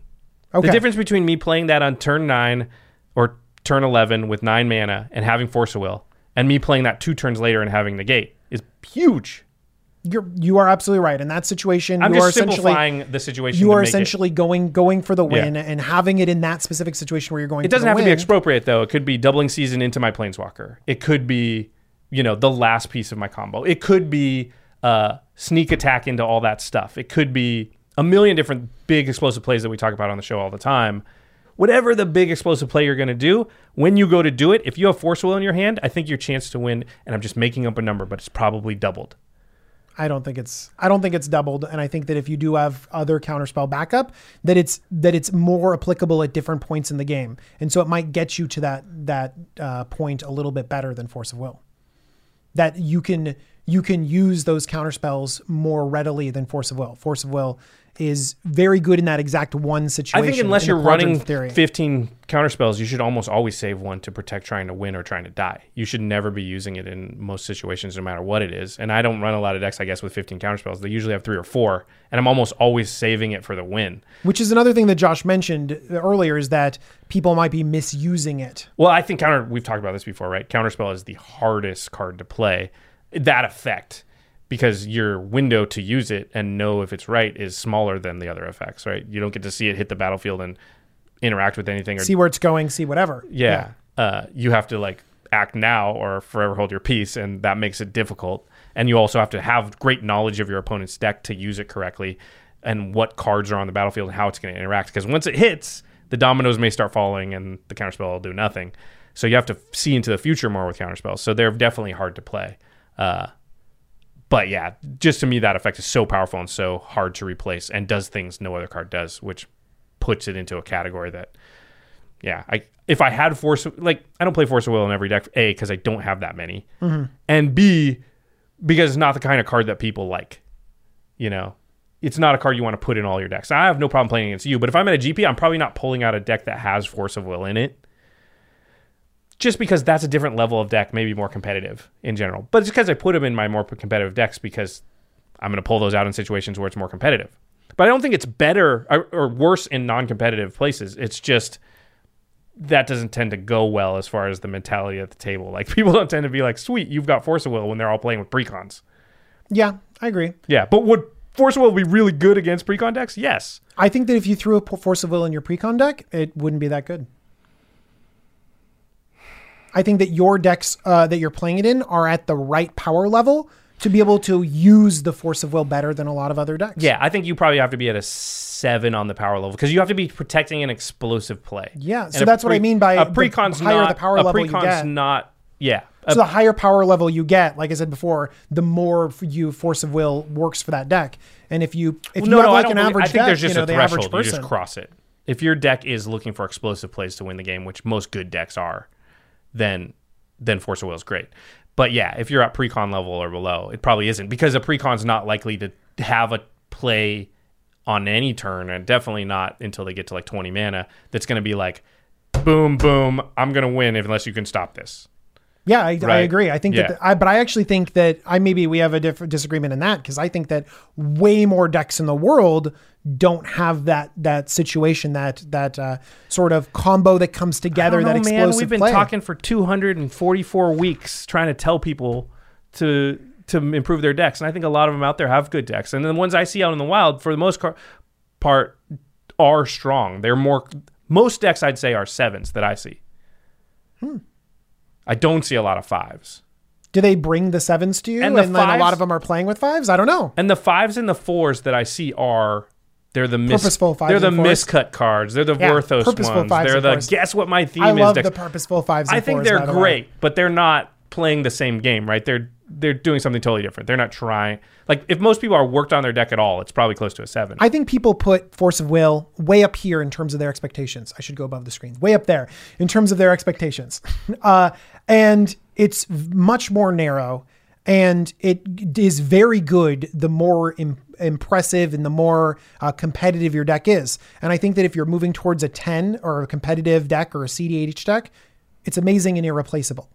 okay, The difference between me playing that on turn nine or turn eleven with nine mana and having force of will, and me playing that two turns later and having negate is huge. You're you are absolutely right. In that situation, I'm you are essentially simplifying the situation. you are make it- essentially going going for the win and having it in that specific situation where you're going. It doesn't have the to be win. expropriate though. It could be doubling season into my planeswalker. It could be, you know, the last piece of my combo. It could be uh, sneak attack into all that stuff. It could be a million different big explosive plays that we talk about on the show all the time. Whatever the big explosive play you're going to do, when you go to do it, if you have force will in your hand, I think your chance to win, and I'm just making up a number, but it's probably doubled. I don't think it's I don't think it's doubled, and I think that if you do have other counterspell backup, that it's that it's more applicable at different points in the game, and so it might get you to that that uh, point a little bit better than force of will. That you can you can use those counterspells more readily than force of will. Force of will is very good in that exact one situation. I think unless you're running theory. 15 counterspells, you should almost always save one to protect trying to win or trying to die. You should never be using it in most situations, no matter what it is. And I don't run a lot of decks, I guess, with 15 counterspells. They usually have three or four, and I'm almost always saving it for the win. which is another thing that Josh mentioned earlier is that people might be misusing it. Well, I think counter. We've talked about this before, right? Counterspell is the hardest card to play. That effect, because your window to use it and know if it's right is smaller than the other effects, right? You don't get to see it hit the battlefield and interact with anything or See where it's going, see whatever. yeah, Uh, you have to like act now or forever hold your peace, and that makes it difficult. And you also have to have great knowledge of your opponent's deck to use it correctly, and what cards are on the battlefield and how it's going to interact. Because once it hits, the dominoes may start falling, and the counterspell will do nothing. So you have to see into the future more with counterspells. So they're definitely hard to play. Uh, but yeah, just to me, that effect is so powerful and so hard to replace, and does things no other card does, which puts it into a category that yeah, I if I had force like I don't play force of will in every deck. A because I don't have that many, mm-hmm. and B because it's not the kind of card that people like. You know, it's not a card you want to put in all your decks. I have no problem playing against you, but if I'm at a GP, I'm probably not pulling out a deck that has Force of Will in it. Just because that's a different level of deck, maybe more competitive in general. But it's because I put them in my more competitive decks because I'm going to pull those out in situations where it's more competitive. But I don't think it's better or, or worse in non-competitive places. It's just that doesn't tend to go well as far as the mentality at the table. Like people don't tend to be like, "Sweet, you've got Force of Will" when they're all playing with precons. Yeah, I agree. Yeah, but would Force of Will be really good against precon decks? Yes. I think that if you threw a Force of Will in your precon deck, it wouldn't be that good. I think that your decks uh, that you're playing it in are at the right power level to be able to use the Force of Will better than a lot of other decks. Yeah, I think you probably have to be at a seven on the power level because you have to be protecting an explosive play. Yeah, And so that's what I mean by a the precon's higher not, the power a level you get. not. Yeah, a- So the higher power level you get, like I said before, the more you Force of Will works for that deck. And if you if you no, have no, like an believe- average I think deck, there's just you know, a the threshold. You just cross it. If your deck is looking for explosive plays to win the game, which most good decks are, then then Force of Will is great. But yeah, if you're at precon level or below, it probably isn't because a precon's not likely to have a play on any turn, and definitely not until they get to like 20 mana. That's going to be like, boom, boom, I'm going to win unless you can stop this. Yeah, I, I agree. I think Yeah. that, the, I, but I actually think that I maybe we have a different disagreement in that because I think that way more decks in the world don't have that that situation that that uh, sort of combo that comes together. I that don't know, explosive man. We've been play. talking for 244 weeks trying to tell people to to improve their decks, and I think a lot of them out there have good decks, and the ones I see out in the wild, for the most car- part, are strong. They're more. Most decks, I'd say, are sevens that I see. Hmm. I don't see a lot of fives. Do they bring the sevens to you, And and, the then a lot of them are playing with fives? I don't know. And the fives and the fours that I see are they're the mis- Purposeful fives They're the and miscut cards. They're the Yeah, Vorthos purposeful ones. fives They're and the fours. guess what my theme I is love decks. the purposeful fives. And I think fours, they're by the way. great, but they're not playing the same game, right? They're they're doing something totally different. They're not trying. Like if most people are worked on their deck at all, it's probably close to a seven. I think people put Force of Will way up here in terms of their expectations. I should go above the screen, way up there in terms of their expectations. uh, and it's much more narrow and it is very good the more im- impressive and the more uh, competitive your deck is. And I think that if you're moving towards a 10 or a competitive deck or a CDH deck, it's amazing and irreplaceable.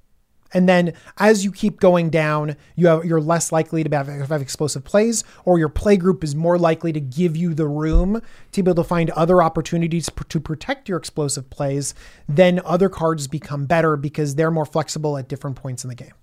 And then as you keep going down, you have you're less likely to have, have explosive plays, or your play group is more likely to give you the room to be able to find other opportunities pr- to protect your explosive plays. Then other cards become better because they're more flexible at different points in the game.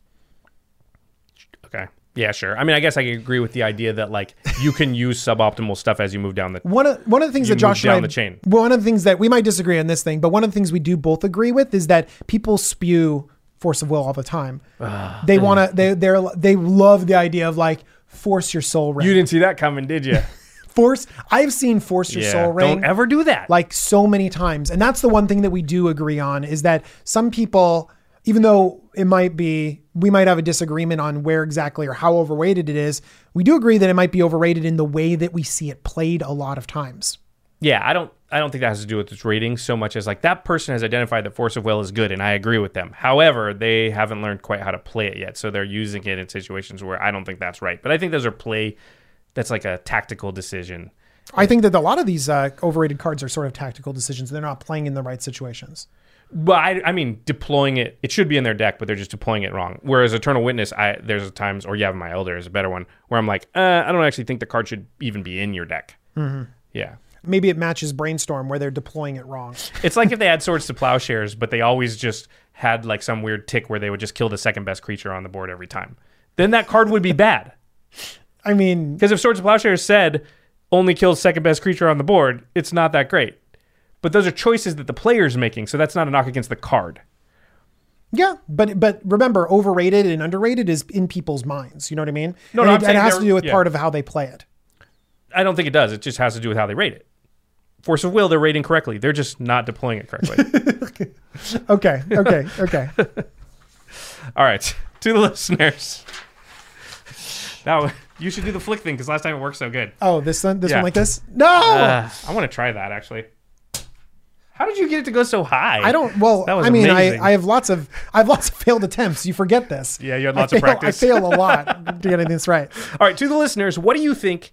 okay. Yeah, sure. I mean, I guess I can agree with the idea that like you can use suboptimal stuff as you move down the. One of one of the things that Josh and down I, the chain. one of the things that we might disagree on this thing, but one of the things we do both agree with is that people spew force of will all the time. Ah, they want to they they're they love the idea of like force your Sol Ring. You didn't see that coming, did you? force I've seen force your yeah. Sol Ring Don't ever do that. like so many times. And that's the one thing that we do agree on is that some people, even though it might be, we might have a disagreement on where exactly or how overrated it is, we do agree that it might be overrated in the way that we see it played a lot of times. yeah, I don't. I don't think that has to do with its rating so much as like that person has identified that Force of Will is good, and I agree with them. However, they haven't learned quite how to play it yet, so they're using it in situations where I don't think that's right. But I think those are play. That's like a tactical decision. I think that a lot of these uh, overrated cards are sort of tactical decisions. They're not playing in the right situations. Well, I, I mean, deploying it, it should be in their deck, but they're just deploying it wrong. Whereas Eternal Witness, I there's times, or Yavimaya Elder is a better one, where I'm like, uh, I don't actually think the card should even be in your deck. Mm-hmm. Yeah. Maybe it matches Brainstorm where they're deploying it wrong. It's like if they had Swords to Plowshares, but they always just had like some weird tick where they would just kill the second best creature on the board every time. Then that card would be bad. I mean, Because if Swords to Plowshares said only kills second best creature on the board, it's not that great. But those are choices that the player's making, so that's not a knock against the card. Yeah, but but remember, overrated and underrated is in people's minds. You know what I mean? No, and no, it, it has to do with yeah. part of how they play it. I don't think it does. It just has to do with how they rate it. Force of Will, they're rating correctly. They're just not deploying it correctly. Okay, okay, okay. All right, to the listeners. Now you should do the flick thing because last time it worked so good. Oh, this one, this Yeah. one like this? No, Uh, I want to try that actually. How did you get it to go so high? I don't. Well, I mean, I, amazing. I have lots of I have lots of failed attempts. You forget this. Yeah, you had I lots of fail- practice. I fail a lot to getting this right. All right, to the listeners, what do you think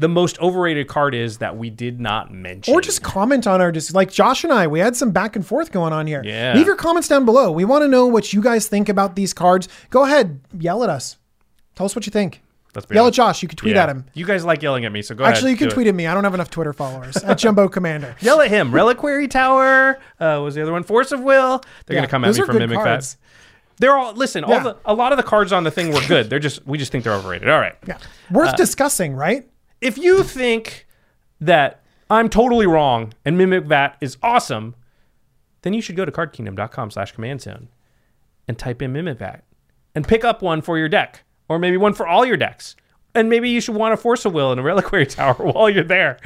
the most overrated card is that we did not mention. Or just comment on our just like Josh and I, we had some back and forth going on here. Yeah. Leave your comments down below. We want to know what you guys think about these cards. Go ahead, yell at us. Tell us what you think. Let's be Yell at. Josh. You can tweet Yeah. at him. You guys like yelling at me, so go Actually, you can tweet it. at me. I don't have enough Twitter followers at Jumbo Commander. Yell at him. Reliquary Tower. Uh, was the other one Force of Will? They're Yeah, gonna come at me for mimic cards. that. They're all listen. All the a lot of the cards on the thing were good. They're just we just think they're overrated. All right. Yeah. Worth Uh, discussing, right? If you think that I'm totally wrong and Mimic Vat is awesome, then you should go to cardkingdom.com slash command zone and type in Mimic Vat and pick up one for your deck. Or maybe one for all your decks. And maybe you should want a Force of Will and a Reliquary Tower while you're there.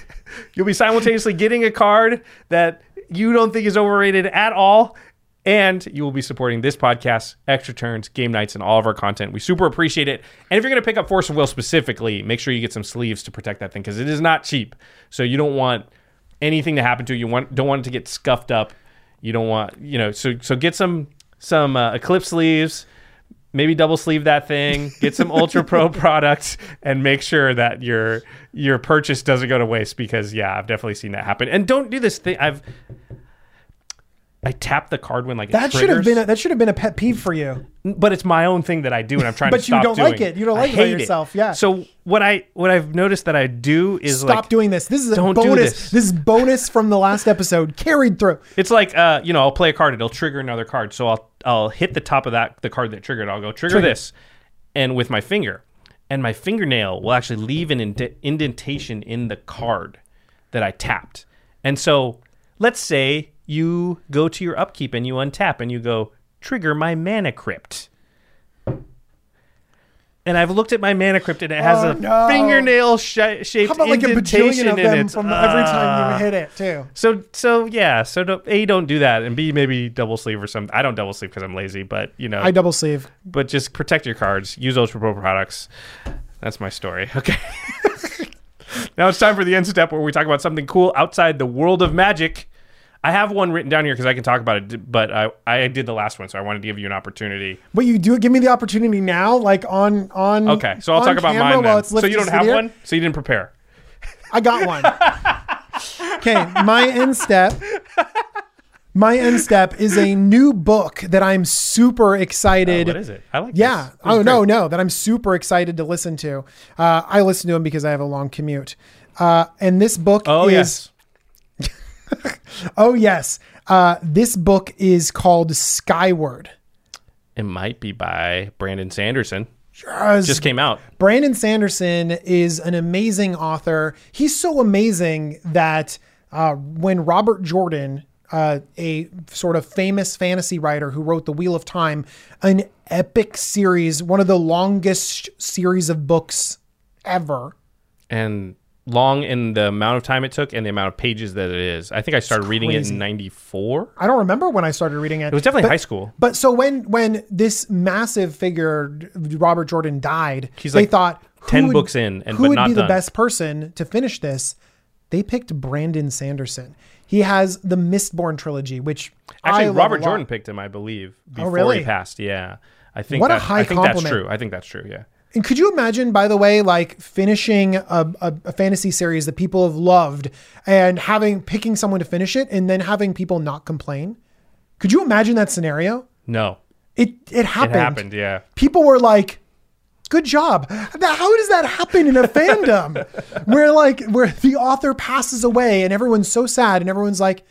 You'll be simultaneously getting a card that you don't think is overrated at all. And you will be supporting this podcast, extra turns, game nights, and all of our content. We super appreciate it. And if you're going to pick up Force of Will specifically, make sure you get some sleeves to protect that thing because it is not cheap. So you don't want anything to happen to it. You want don't want it to get scuffed up. You don't want you know. So so get some some uh, Eclipse sleeves. Maybe double sleeve that thing. Get some Ultra Pro products and make sure that your your purchase doesn't go to waste because yeah, I've definitely seen that happen. And don't do this thing. I've I tap the card when like it That should have been a, that should have been a pet peeve for you. but it's my own thing that I do, and I'm trying to But you don't doing. like it. You don't like it about yourself. Yeah. So what I what I've noticed that I do is Stop like doing this. This is a bonus. this. This is bonus from the last episode carried through. It's like uh, you know, I'll play a card, it'll trigger another card. So I'll I'll hit the top of that the card that triggered. I'll go trigger, Trigger. this, and with my finger, and my fingernail will actually leave an ind- indentation in the card that I tapped. And so let's say you go to your upkeep and you untap and you go trigger my mana crypt. And I've looked at my mana crypt and it has Oh, a no. fingernail shi shaped How about like a bajillion of in them it. from every time you hit it too? So so yeah, so don't, a don't do that, and b maybe double sleeve or something. I don't double sleeve because I'm lazy, but you know, I double sleeve. but just protect your cards. Use Ultra Pro products. That's my story. Okay. now it's time for the end step where we talk about something cool outside the world of magic. I have one written down here because I can talk about it, but I I did the last one, so I wanted to give you an opportunity. But you do give me the opportunity now, like on on. Okay, so I'll talk about mine then. So you don't have one, so you didn't prepare. I got one. okay, my end step. My end step is a new book that I'm super excited. what is it? I like. Yeah. This. This Oh no, no, that I'm super excited to listen to. Uh, I listen to them because I have a long commute. Uh, and this book Oh is yes. oh yes, uh, this book is called Skyward. It might be by Brandon Sanderson. Yes. Just came out. Brandon Sanderson is an amazing author. He's so amazing that uh, when Robert Jordan, uh, a sort of famous fantasy writer who wrote The Wheel of Time, an epic series, one of the longest series of books ever. and long in the amount of time it took and the amount of pages that it is. I think I started reading it in 94. I don't remember when I started reading it. It was definitely but, high school. But so when when this massive figure Robert Jordan died, He's they like thought 10 would- books in and- who would be the best person to finish this? They picked Brandon Sanderson. He has the Mistborn trilogy, which Actually, I Robert. Jordan picked him, I believe, oh, before really? he passed. Yeah. I think What a high I think that's true. I think that's true. Yeah. And could you imagine, by the way, like finishing a, a, a fantasy series that people have loved and having picking someone to finish it and then having people not complain? Could you imagine that scenario? No. It it happened. It happened. happened. Yeah. people were like, "Good job." How does that happen in a fandom where like where the author passes away and everyone's so sad and everyone's like,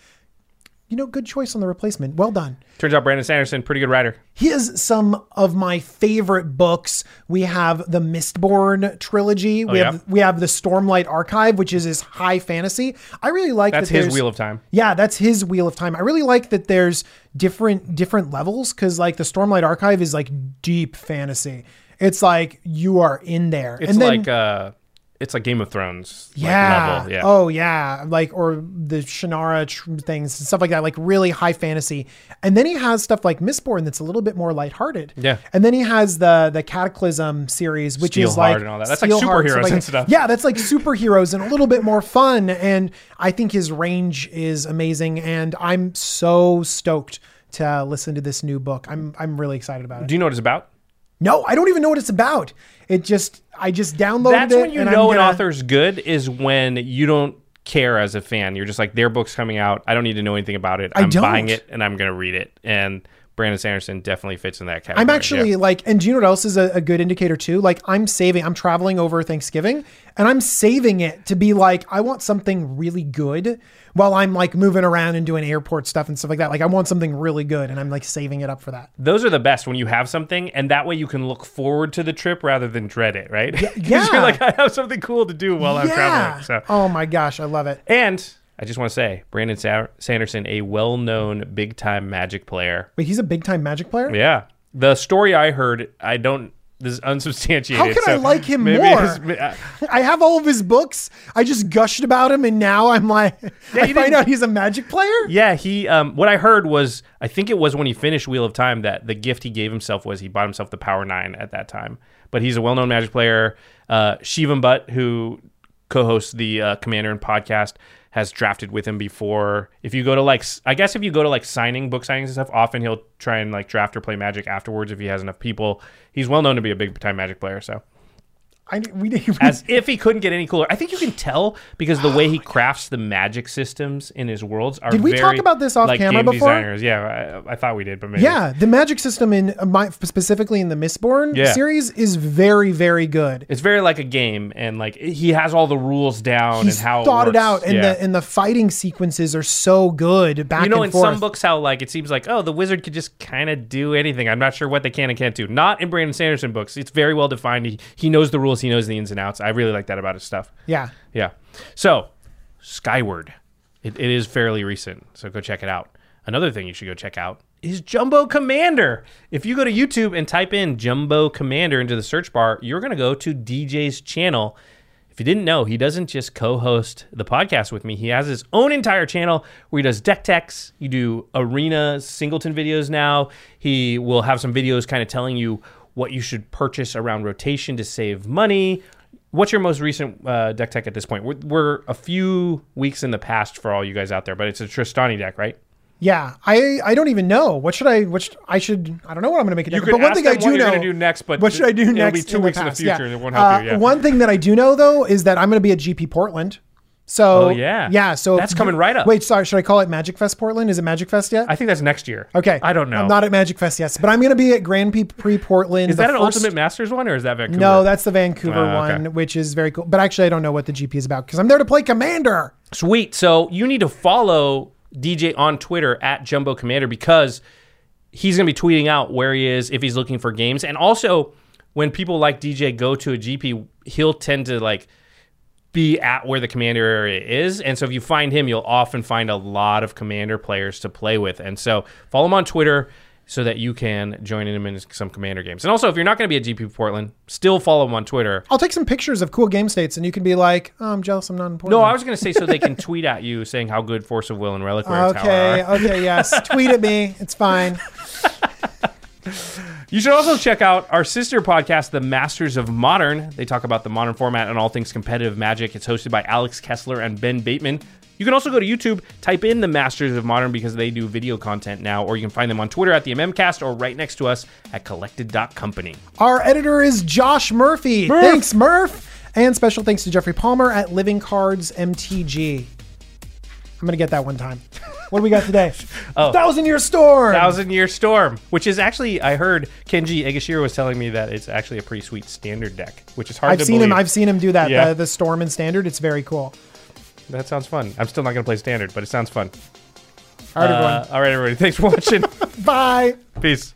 "You know, good choice on the replacement. Well done." Turns out Brandon Sanderson, pretty good writer. He has some of my favorite books. We have the Mistborn trilogy. we Oh, yeah? have we have the Stormlight Archive, which is his high fantasy. I really like That's that his Wheel of Time. yeah, that's his Wheel of Time. I really like that there's different different levels because like the Stormlight Archive is like deep fantasy. It's like you are in there. It's and then, like uh it's like Game of Thrones like, yeah. level. Yeah. Oh yeah. Like or the Shannara tr- things, stuff like that, like really high fantasy. And then he has stuff like Mistborn that's a little bit more lighthearted. Yeah. And then he has the the Cataclysm series, which is Steelheart like and all that. That's like Steelheart, superheroes like- and stuff. Yeah, that's like superheroes and a little bit more fun. And I think his range is amazing. And I'm so stoked to listen to this new book. I'm I'm really excited about it. Do you know what it's about? No, I don't even know what it's about. It just I just downloaded That's it. when you know I'm an author's good is when you don't care as a fan. You're just like their book's coming out. I don't need to know anything about it. I I'm buying it and I'm going to read it. And Brandon Sanderson definitely fits in that category. I'm actually yeah. like, and do you know what else is a, a good indicator too? Like, I'm saving, I'm traveling over Thanksgiving and I'm saving it to be like, I want something really good while I'm like moving around and doing airport stuff and stuff like that. Like, I want something really good and I'm like saving it up for that. those are the best when you have something, and that way you can look forward to the trip rather than dread it, right? Yeah, yeah. you're like, I have something cool to do while I'm traveling. So, Oh my gosh, I love it. and I just want to say, Brandon Sa- Sanderson, a well-known big-time Magic player. Wait, he's a big time magic player? Yeah, the story I heard, I don't. This is unsubstantiated. How can I like him more? uh, I have all of his books. I just gushed about him and now I'm like, I find out he's a magic player? Yeah, he. Um, what I heard was, I think it was when he finished Wheel of Time that the gift he gave himself was he bought himself the Power Nine at that time. But he's a well-known Magic player. Uh, Shivam Bhatt, who co-hosts the uh, Commander and podcast, has drafted with him before. If you go to like, I guess if you go to like signing book signings and stuff, often he'll try and like draft or play Magic afterwards if he has enough people. He's well known to be a big-time Magic player. So I, we, we, as if he couldn't get any cooler. I think you can tell because the way he crafts the magic systems in his worlds are. Did we talk about this off like camera game before? Designers. Yeah, I, I thought we did, but maybe. Yeah, the magic system in my specifically in the Mistborn Yeah. series is very, very good. It's very like a game, and like he has all the rules down He's and how thought it, works. out, and Yeah. the and the fighting sequences are so good. Back you know, in forth. some books, how like it seems like oh, the wizard could just kind of do anything. I'm not sure what they can and can't do. Not in Brandon Sanderson books. It's very well defined. He he knows the rules. He knows the ins and outs. I really like that about his stuff. yeah, Yeah. So, Skyward. It, it is fairly recent, so go check it out. Another thing you should go check out is Jumbo Commander. If you go to YouTube and type in Jumbo Commander into the search bar, you're going to go to DJ's channel. If you didn't know, he doesn't just co-host the podcast with me. He has his own entire channel where he does deck techs. You do arena singleton videos now. He will have some videos kind of telling you what you should purchase around rotation to save money. What's your most recent uh, deck tech at this point? We're, we're a few weeks in the past for all you guys out there, but it's a Trostani deck, right? yeah. I I don't even know what should I should, I should I don't know what I'm going to make a deck. but one ask thing I do know do next, but what should I do it'll next? be two in weeks in the future. Yeah. It won't help Uh, you, yeah. One thing that I do know though is that I'm going to be at GP Portland. So Oh, yeah. yeah. So That's coming right up. Wait, sorry. Should I call it Magic Fest Portland? Is it Magic Fest yet? I think that's next year. Okay. I don't know. I'm not at Magic Fest yet, but I'm going to be at Grand Prix Portland. Is that an first- Ultimate Masters one or is that Vancouver? No, that's the Vancouver Oh, okay. one, which is very cool. But actually, I don't know what the GP is about because I'm there to play Commander. Sweet. So you need to follow DJ on Twitter at Jumbo Commander because he's going to be tweeting out where he is if he's looking for games. And also, when people like DJ go to a GP, he'll tend to like be at where the commander area is. And so if you find him, you'll often find a lot of commander players to play with. And so follow him on Twitter so that you can join him in some commander games. And also, if you're not going to be at GP Portland, still follow him on Twitter. I'll take some pictures of cool game states, and you can be like, oh, "I'm jealous, I'm not in Portland." No, I was going to say so they can tweet at you saying how good Force of Will and Reliquary Tower Okay, okay, yes. Tweet at me. It's fine. You should also check out our sister podcast, The Masters of Modern. They talk about the modern format and all things competitive magic. It's hosted by Alex Kessler and Ben Bateman. You can also go to YouTube, type in The Masters of Modern because they do video content now, or you can find them on Twitter at the MMCast or right next to us at collected.company. Our editor is Josh Murphy. Thanks, Murph. And special thanks to Jeffrey Palmer at Living Cards MTG. I'm gonna get that one time. What do we got today? Oh. Thousand Year Storm. Thousand Year Storm, which is actually, I heard Kenji Egashira was telling me that it's actually a pretty sweet standard deck, which is hard I've to seen believe. him. I've seen him do that. Yeah. The, the Storm and Standard. It's very cool. That sounds fun. I'm still not going to play standard, but it sounds fun. All right, Uh, all right, everybody. Thanks for watching. Bye. Peace.